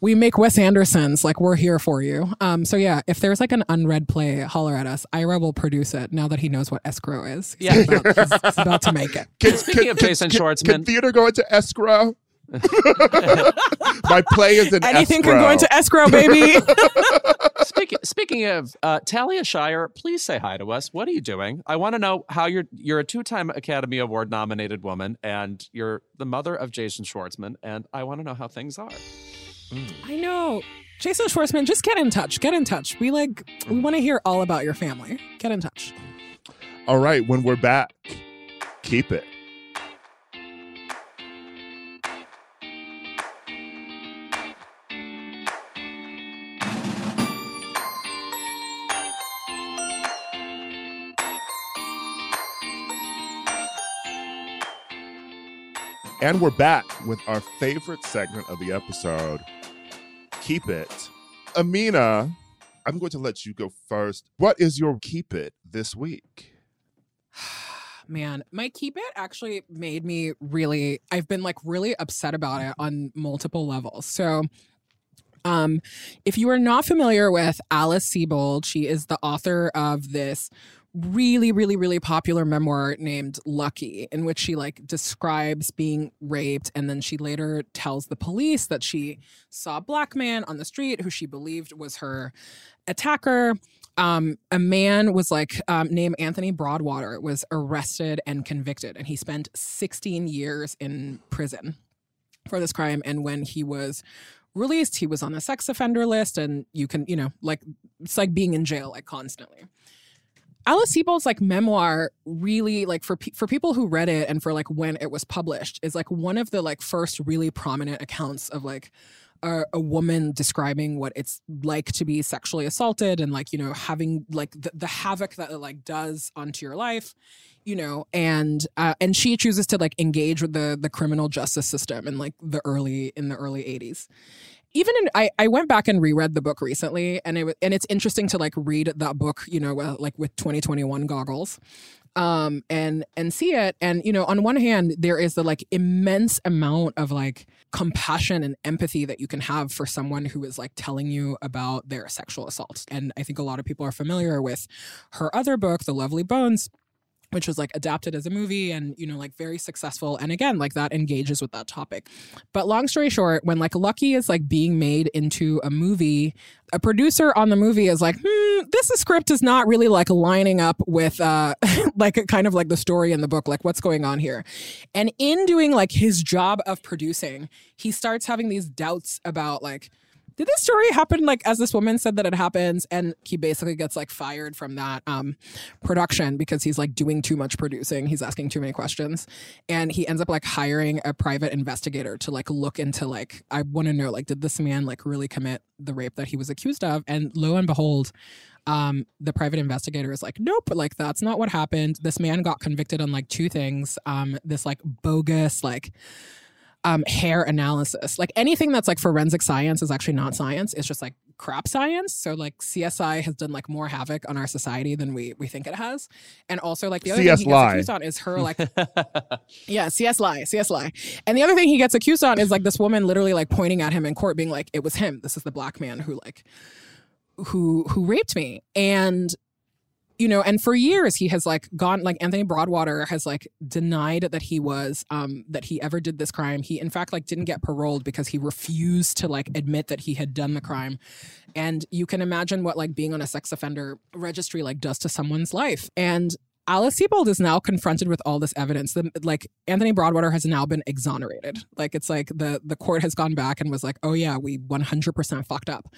We make Wes Andersons. Like we're here for you. Um, so yeah, if there's like an unread play, holler at us. Ira will produce it now that he knows what escrow is. He's Yeah. about, he's, he's about to make it. Can, Speaking of Jason can, Schwartzman- can theater go into escrow? My play is in Anything escrow. can go into escrow, baby. speaking speaking of uh, Talia Shire, please say hi to us. What are you doing? I want to know how you're. You're a two-time Academy Award nominated woman, and you're the mother of Jason Schwartzman, and I want to know how things are. Mm. I know. Jason Schwartzman, just get in touch. Get in touch. We like we want to hear all about your family. Get in touch. All right, when we're back, keep it. And we're back with our favorite segment of the episode, Keep It. Amina, I'm going to let you go first. What is your Keep It this week? Man, my keep it actually made me really I've been like really upset about it on multiple levels. So um if you are not familiar with Alice Sebold, she is the author of this really really really popular memoir named Lucky in which she like describes being raped and then she later tells the police that she saw a black man on the street who she believed was her attacker um, a man was like um, named Anthony Broadwater was arrested and convicted, and he spent 16 years in prison for this crime. And when he was released, he was on the sex offender list, and you can, you know, like it's like being in jail like constantly. Alice Sebold's like memoir really like for pe- for people who read it and for like when it was published is like one of the like first really prominent accounts of like a, a woman describing what it's like to be sexually assaulted and like you know having like the, the havoc that it like does onto your life you know and uh, and she chooses to like engage with the the criminal justice system in like the early in the early 80s even in, I, I went back and reread the book recently and it and it's interesting to like read that book you know uh, like with 2021 goggles um and and see it. And you know on one hand there is the like immense amount of like compassion and empathy that you can have for someone who is like telling you about their sexual assault and i think a lot of people are familiar with her other book the lovely bones which was like adapted as a movie and you know like very successful. And again like that engages with that topic. But long story short when like lucky is like being made into a movie a producer on the movie is like hmm this script is not really like lining up with uh like kind of like the story in the book like what's going on here? And in doing like his job of producing he starts having these doubts about like did this story happen like as this woman said that it happens and he basically gets like fired from that um production because he's like doing too much producing. He's asking too many questions. And he ends up like hiring a private investigator to like look into like i want to know like did this man like really commit the rape that he was accused of? And lo and behold um the private investigator is like nope like that's not what happened. This man got convicted on like two things um this like bogus like um, hair analysis. Like anything that's like forensic science is actually not science. It's just like crap science. So like CSI has done like more havoc on our society than we we think it has. And also like the other CS thing he lie. gets accused on is her like yeah, CS lie, CS lie. And the other thing he gets accused on is like this woman literally like pointing at him in court, being like, "It was him. This is the black man who like who who raped me." And you know, and for years he has like gone like Anthony Broadwater has like denied that he was um that he ever did this crime. He in fact like didn't get paroled because he refused to like admit that he had done the crime. And you can imagine what like being on a sex offender registry like does to someone's life. And Alice Sebold is now confronted with all this evidence. The, like Anthony Broadwater has now been exonerated. Like it's like the the court has gone back and was like, "Oh yeah, we 100% fucked up."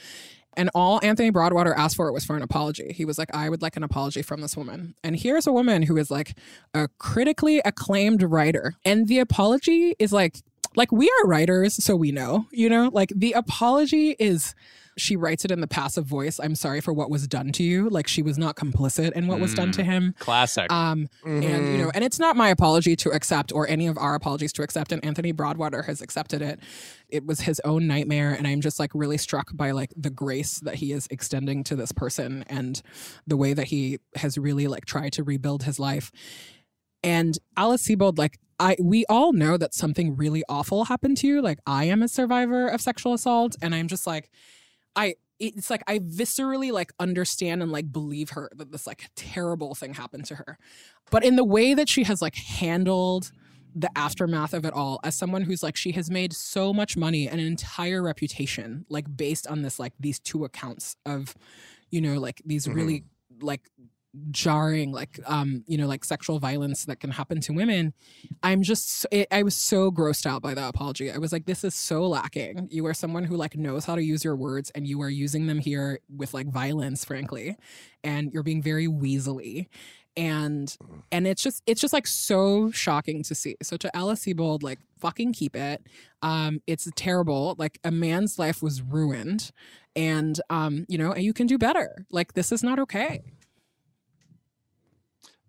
And all Anthony Broadwater asked for was for an apology. He was like, I would like an apology from this woman. And here's a woman who is like a critically acclaimed writer. And the apology is like, like we are writers, so we know, you know, like the apology is she writes it in the passive voice. I'm sorry for what was done to you. Like she was not complicit in what was done to him. Classic. Um, and you know, and it's not my apology to accept or any of our apologies to accept. And Anthony Broadwater has accepted it. It was his own nightmare, and I'm just like really struck by like the grace that he is extending to this person and the way that he has really like tried to rebuild his life. And Alice Sebold, like I, we all know that something really awful happened to you. Like I am a survivor of sexual assault, and I'm just like, I it's like I viscerally like understand and like believe her that this like terrible thing happened to her. But in the way that she has like handled the aftermath of it all as someone who's like she has made so much money and an entire reputation like based on this like these two accounts of you know like these really mm-hmm. like jarring like um you know like sexual violence that can happen to women i'm just it, i was so grossed out by that apology. I was like this is so lacking. You are someone who like knows how to use your words and you are using them here with like violence frankly and you're being very weaselly. And and it's just it's just like so shocking to see. So to alice Sebold, like fucking keep it. Um it's terrible. Like a man's life was ruined and um you know and you can do better. Like this is not okay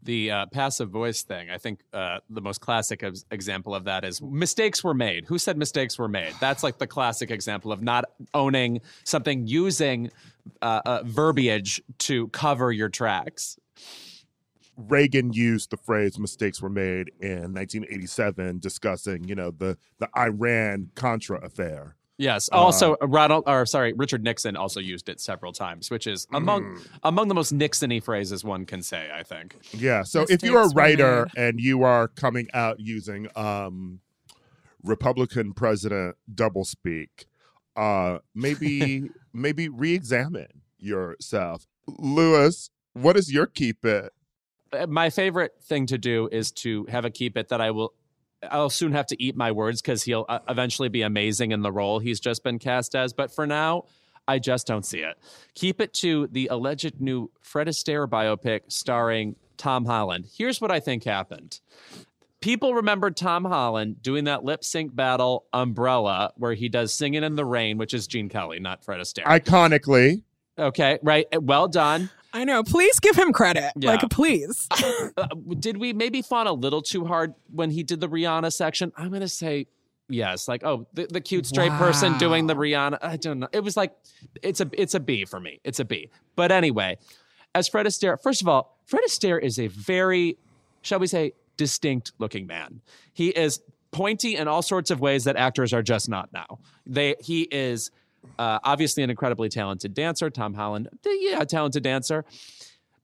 the uh, passive voice thing, I think uh, the most classic ex- example of that is mistakes were made. Who said mistakes were made? That's like the classic example of not owning something, using uh, uh, verbiage to cover your tracks. Reagan used the phrase "mistakes were made" in 1987, discussing, you know, the the Iran Contra affair. Yes. Also, Ronald, or sorry, Richard Nixon also used it several times, which is among among the most Nixony phrases one can say. I think. Yeah. So if you're a Mistakes were writer and you are coming out using um, Republican president doublespeak, uh, maybe maybe re-examine yourself. Louis, what is your keep it? Uh, my favorite thing to do is to have a keep it that I will. I'll soon have to eat my words because he'll uh, eventually be amazing in the role he's just been cast as. But for now, I just don't see it. Keep it to the alleged new Fred Astaire biopic starring Tom Holland. Here's what I think happened. People remember Tom Holland doing that lip sync battle Umbrella, where he does Singing in the Rain, which is Gene Kelly, not Fred Astaire. Iconically, okay, right. Well done. I know. Please give him credit. Yeah. Like, please. Uh, did we maybe fawn a little too hard when he did the Rihanna section? I'm going to say yes. Like, oh, the, the cute straight person doing the Rihanna. I don't know. It was like, it's a it's a B for me. It's a B. But anyway, as Fred Astaire, first of all, Fred Astaire is a very, shall we say, distinct looking man. He is pointy in all sorts of ways that actors are just not now. They he is uh, obviously an incredibly talented dancer. Tom Holland, yeah, talented dancer.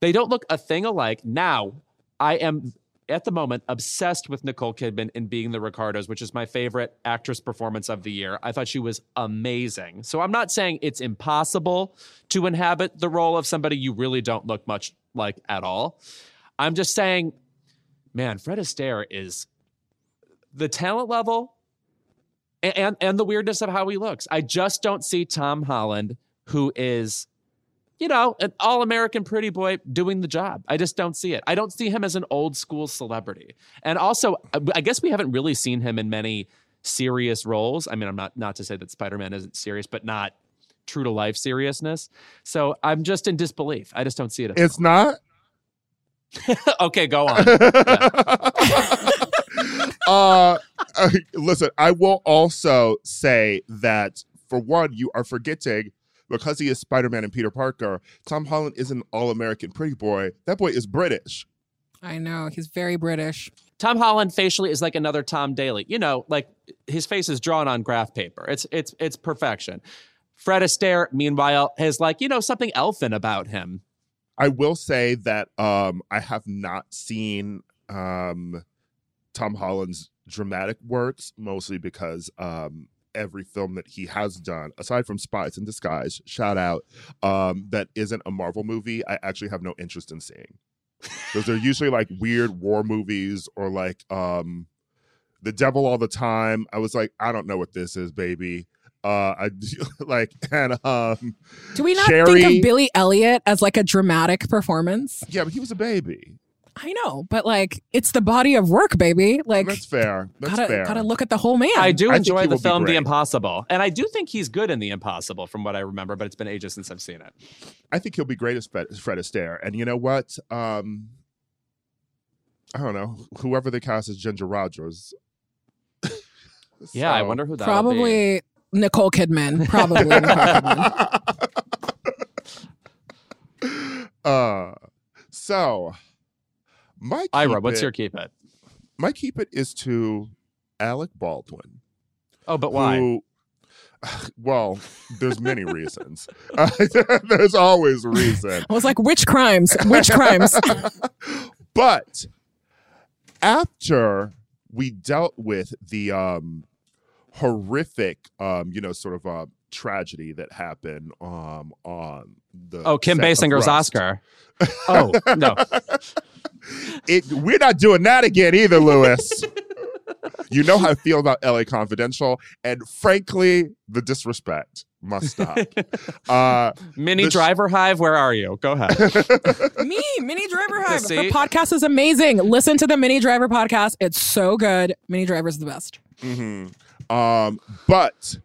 They don't look a thing alike. Now, I am at the moment obsessed with Nicole Kidman in Being the Ricardos, which is my favorite actress performance of the year. I thought she was amazing. So I'm not saying it's impossible to inhabit the role of somebody you really don't look much like at all. I'm just saying, man, Fred Astaire is the talent level and, and and the weirdness of how he looks. I just don't see Tom Holland, who is, you know, an all-American pretty boy doing the job. I just don't see it. I don't see him as an old school celebrity. And also, I- I guess we haven't really seen him in many serious roles. I mean, I'm not not to say that Spider-Man isn't serious, but not true to life seriousness. So I'm just in disbelief. I just don't see it. it's not. okay, go on. uh, uh, listen, I will also say that for one, you are forgetting because he is Spider Man and Peter Parker. Tom Holland is an all American pretty boy. That boy is British. I know he's very British. Tom Holland facially is like another Tom Daley. You know, like his face is drawn on graph paper. It's it's it's perfection. Fred Astaire, meanwhile, has like you know something elfin about him. I will say that um, I have not seen um, Tom Holland's dramatic works, mostly because um, every film that he has done, aside from Spies in Disguise, shout out, um, that isn't a Marvel movie, I actually have no interest in seeing. Those are usually like weird war movies or like um, The Devil All the Time. I was like, I don't know what this is, baby. Uh, I like and um, Do we not Cherry- think of Billy Elliot as like a dramatic performance? yeah, but he was a baby. I know, but like it's the body of work, baby. Like That's fair. That's gotta fair. gotta look at the whole man. I do I enjoy the film The. Impossible, and I do think he's good in The Impossible, from what I remember. But it's been ages since I've seen it. I think he'll be great as Fred, Fred Astaire. And you know what? Um, I don't know. Whoever they cast as Ginger Rogers. Yeah, I wonder who that Probably Nicole Kidman. Probably Nicole Kidman. uh, so my Ira, keep what's it- your keep it? my keep it is to Alec Baldwin. Oh, but why? Who, well, there's many reasons. Uh, there's always a reason. I was like, which crimes? Which crimes? but after we dealt with the um horrific um you know sort of uh tragedy that happened um on the Oh, Kim set of Basinger's Oscar. Oh no, it we're not doing that again either louis you know how i feel about la confidential and frankly the disrespect must stop uh Minnie The sh- Driver Hive. Where are you? Go ahead. Me, Minnie Driver Hive. Her podcast is amazing. Listen to the Minnie Driver podcast. It's so good. Minnie Driver's the best. hmm Um, but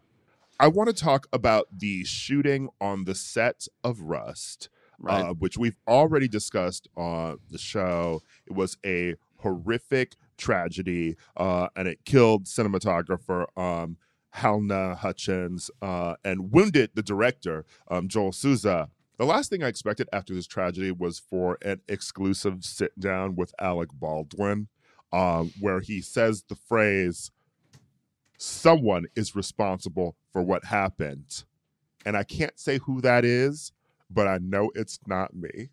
I want to talk about the shooting on the set of Rust, Right. uh, which we've already discussed on the show. It was a horrific tragedy, uh, and it killed cinematographer um, Halyna Hutchins uh, and wounded the director, um, Joel Souza. The last thing I expected after this tragedy was for an exclusive sit down with Alec Baldwin, um, where he says the phrase, someone is responsible for what happened. And I can't say who that is, but I know it's not me.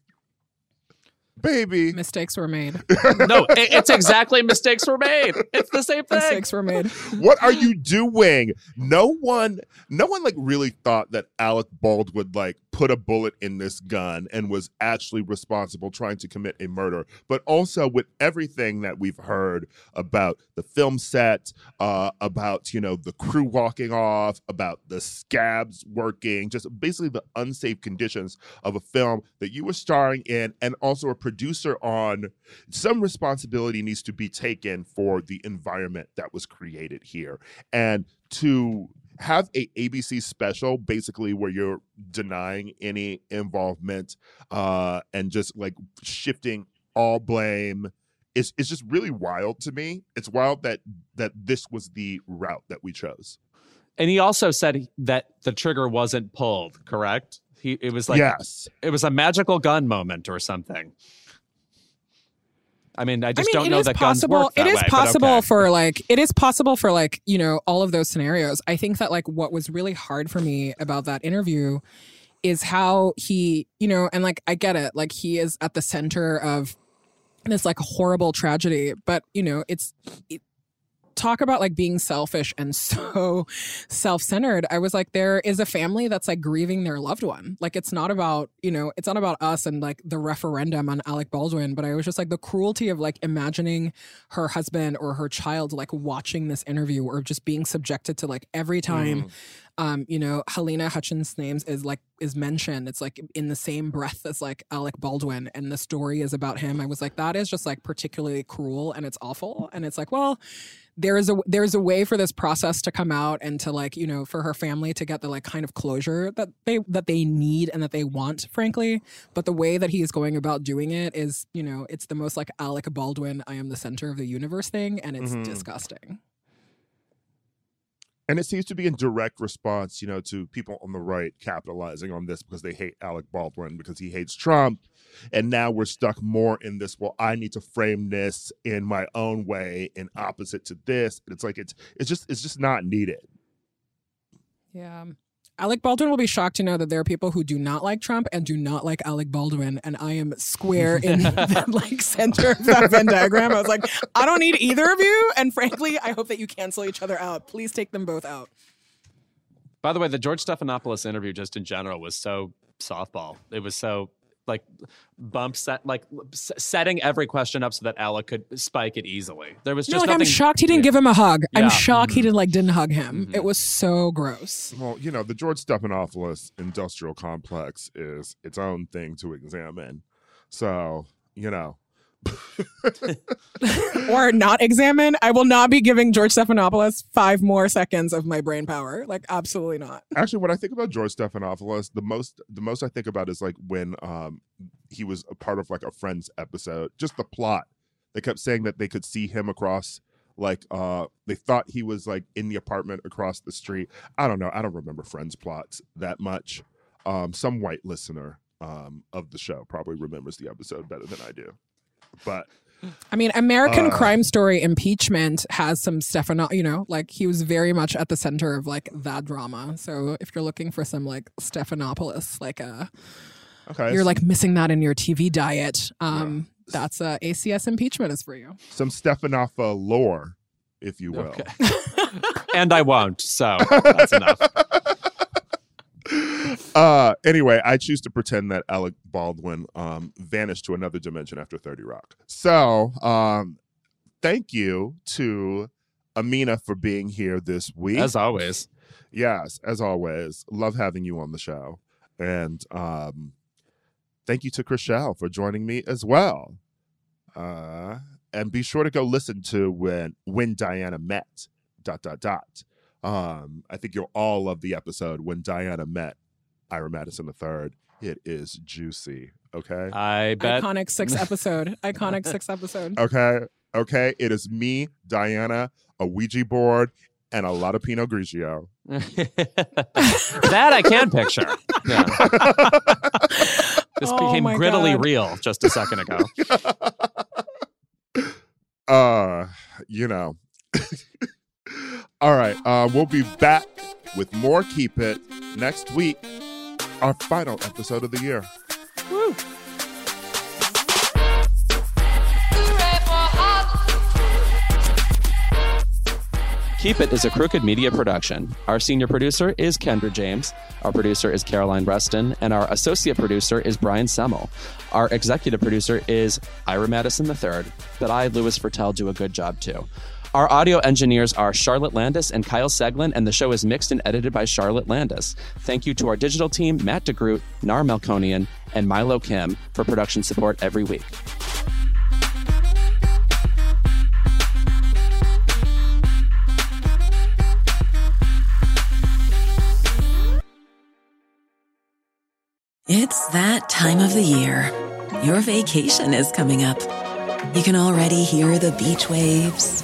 Baby. Mistakes were made. no, it- it's exactly mistakes were made. It's the same thing. Mistakes were made. what are you doing? No one, no one like really thought that Alec Bald would like put a bullet in this gun and was actually responsible trying to commit a murder. But also with everything that we've heard about the film set, uh, about you know the crew walking off, about the scabs working, just basically the unsafe conditions of a film that you were starring in and also a producer on some responsibility needs to be taken for the environment that was created here and to have a abc special basically where you're denying any involvement uh and just like shifting all blame is it's just really wild to me it's wild that that this was the route that we chose And he also said that the trigger wasn't pulled. Correct? He it was like yes it was a magical gun moment or something. I mean, I just I mean, don't know that possible. guns work that it is way, possible okay. for like it is possible for like you know all of those scenarios. I think that like what was really hard for me about that interview is how he you know and like I get it like he is at the center of this like horrible tragedy, but you know it's. It, talk about like being selfish and so self-centered i was like there is a family that's like grieving their loved one like it's not about you know it's not about us and like the referendum on alec baldwin but i was just like the cruelty of like imagining her husband or her child like watching this interview or just being subjected to like every time Mm. Um you know halyna hutchins names is like is mentioned. It's like in the same breath as like alec baldwin and the story is about him. I was like that is just like particularly cruel and it's awful. And it's like well there is a there's a way for this process to come out and to like you know for her family to get the like kind of closure that they that they need and that they want frankly. But the way that he is going about doing it is you know it's the most like alec baldwin i am the center of the universe thing and it's Mhm. disgusting And it seems to be in direct response, you know, to people on the right capitalizing on this because they hate Alec Baldwin because he hates Trump. And now we're stuck more in this, well, I need to frame this in my own way in opposite to this. And it's like it's it's just it's just not needed. yeah alec baldwin will be shocked to know that there are people who do not like trump and do not like alec baldwin and i am square in the like center of that venn diagram. I was like i don't need either of you and frankly i hope that you cancel each other out. Please take them both out. By the way, the George Stephanopoulos interview, just in general, was so softball. It was so like bump set, like s- setting every question up so that Ella could spike it easily. There was no, just like I'm shocked he didn't Yeah. give him a hug. Yeah. I'm shocked he Mhm. didn't like didn't hug him. Mhm. It was so gross. Well, you know, the George Stephanopoulos industrial complex is its own thing to examine. So, you know. or not examine. I will not be giving George Stephanopoulos five more seconds of my brain power. Like absolutely not. Actually, when I think about George Stephanopoulos, the most the most I think about is like when um he was a part of like a Friends episode. Just the plot. They kept saying that they could see him across like uh they thought he was like in the apartment across the street. I don't know. I don't remember Friends plots that much. Um some white listener um of the show probably remembers the episode better than I do. But I mean, American Uh. Crime Story impeachment has some Stefano. You know, like he was very much at the center of like that drama. So if you're looking for some like Stephanopoulos, like a, okay. you're like missing that in your TV diet. Um, that's a ACS impeachment is for you. some Stephanopha lore, if you will. Okay. and I won't. So that's enough. uh anyway i choose to pretend that alec baldwin um vanished to another dimension after 30 rock. So um thank you to amina for being here this week. As always. yes as always. Love having you on the show. And um thank you to Chrishell for joining me as well. Uh and be sure to go listen to when when diana met dot dot dot. Um i think you'll all love the episode when diana met ira madison III. it is juicy okay I bet. Iconic six episode. Iconic six episode. okay okay it is me diana a ouija board and a lot of pinot grigio that I can picture. Yeah. This Oh became my grittily God. real just a second ago. uh you know all right uh we'll be back with more keep it next week our final episode of the year Keep It is a Crooked Media production. Our senior producer is Kendra James. Our producer is Caroline Reston. And our associate producer is Brian Semmel. Our executive producer is Ira Madison III. But I, Louis Virtel, do a good job too. Our audio engineers are Charlotte Landis and Kyle Seglin, and the show is mixed and edited by Charlotte Landis. Thank you to our digital team, Matt DeGroot, Nar Melkonian, and Milo Kim for production support every week. It's that time of the year. Your vacation is coming up. You can already hear the beach waves,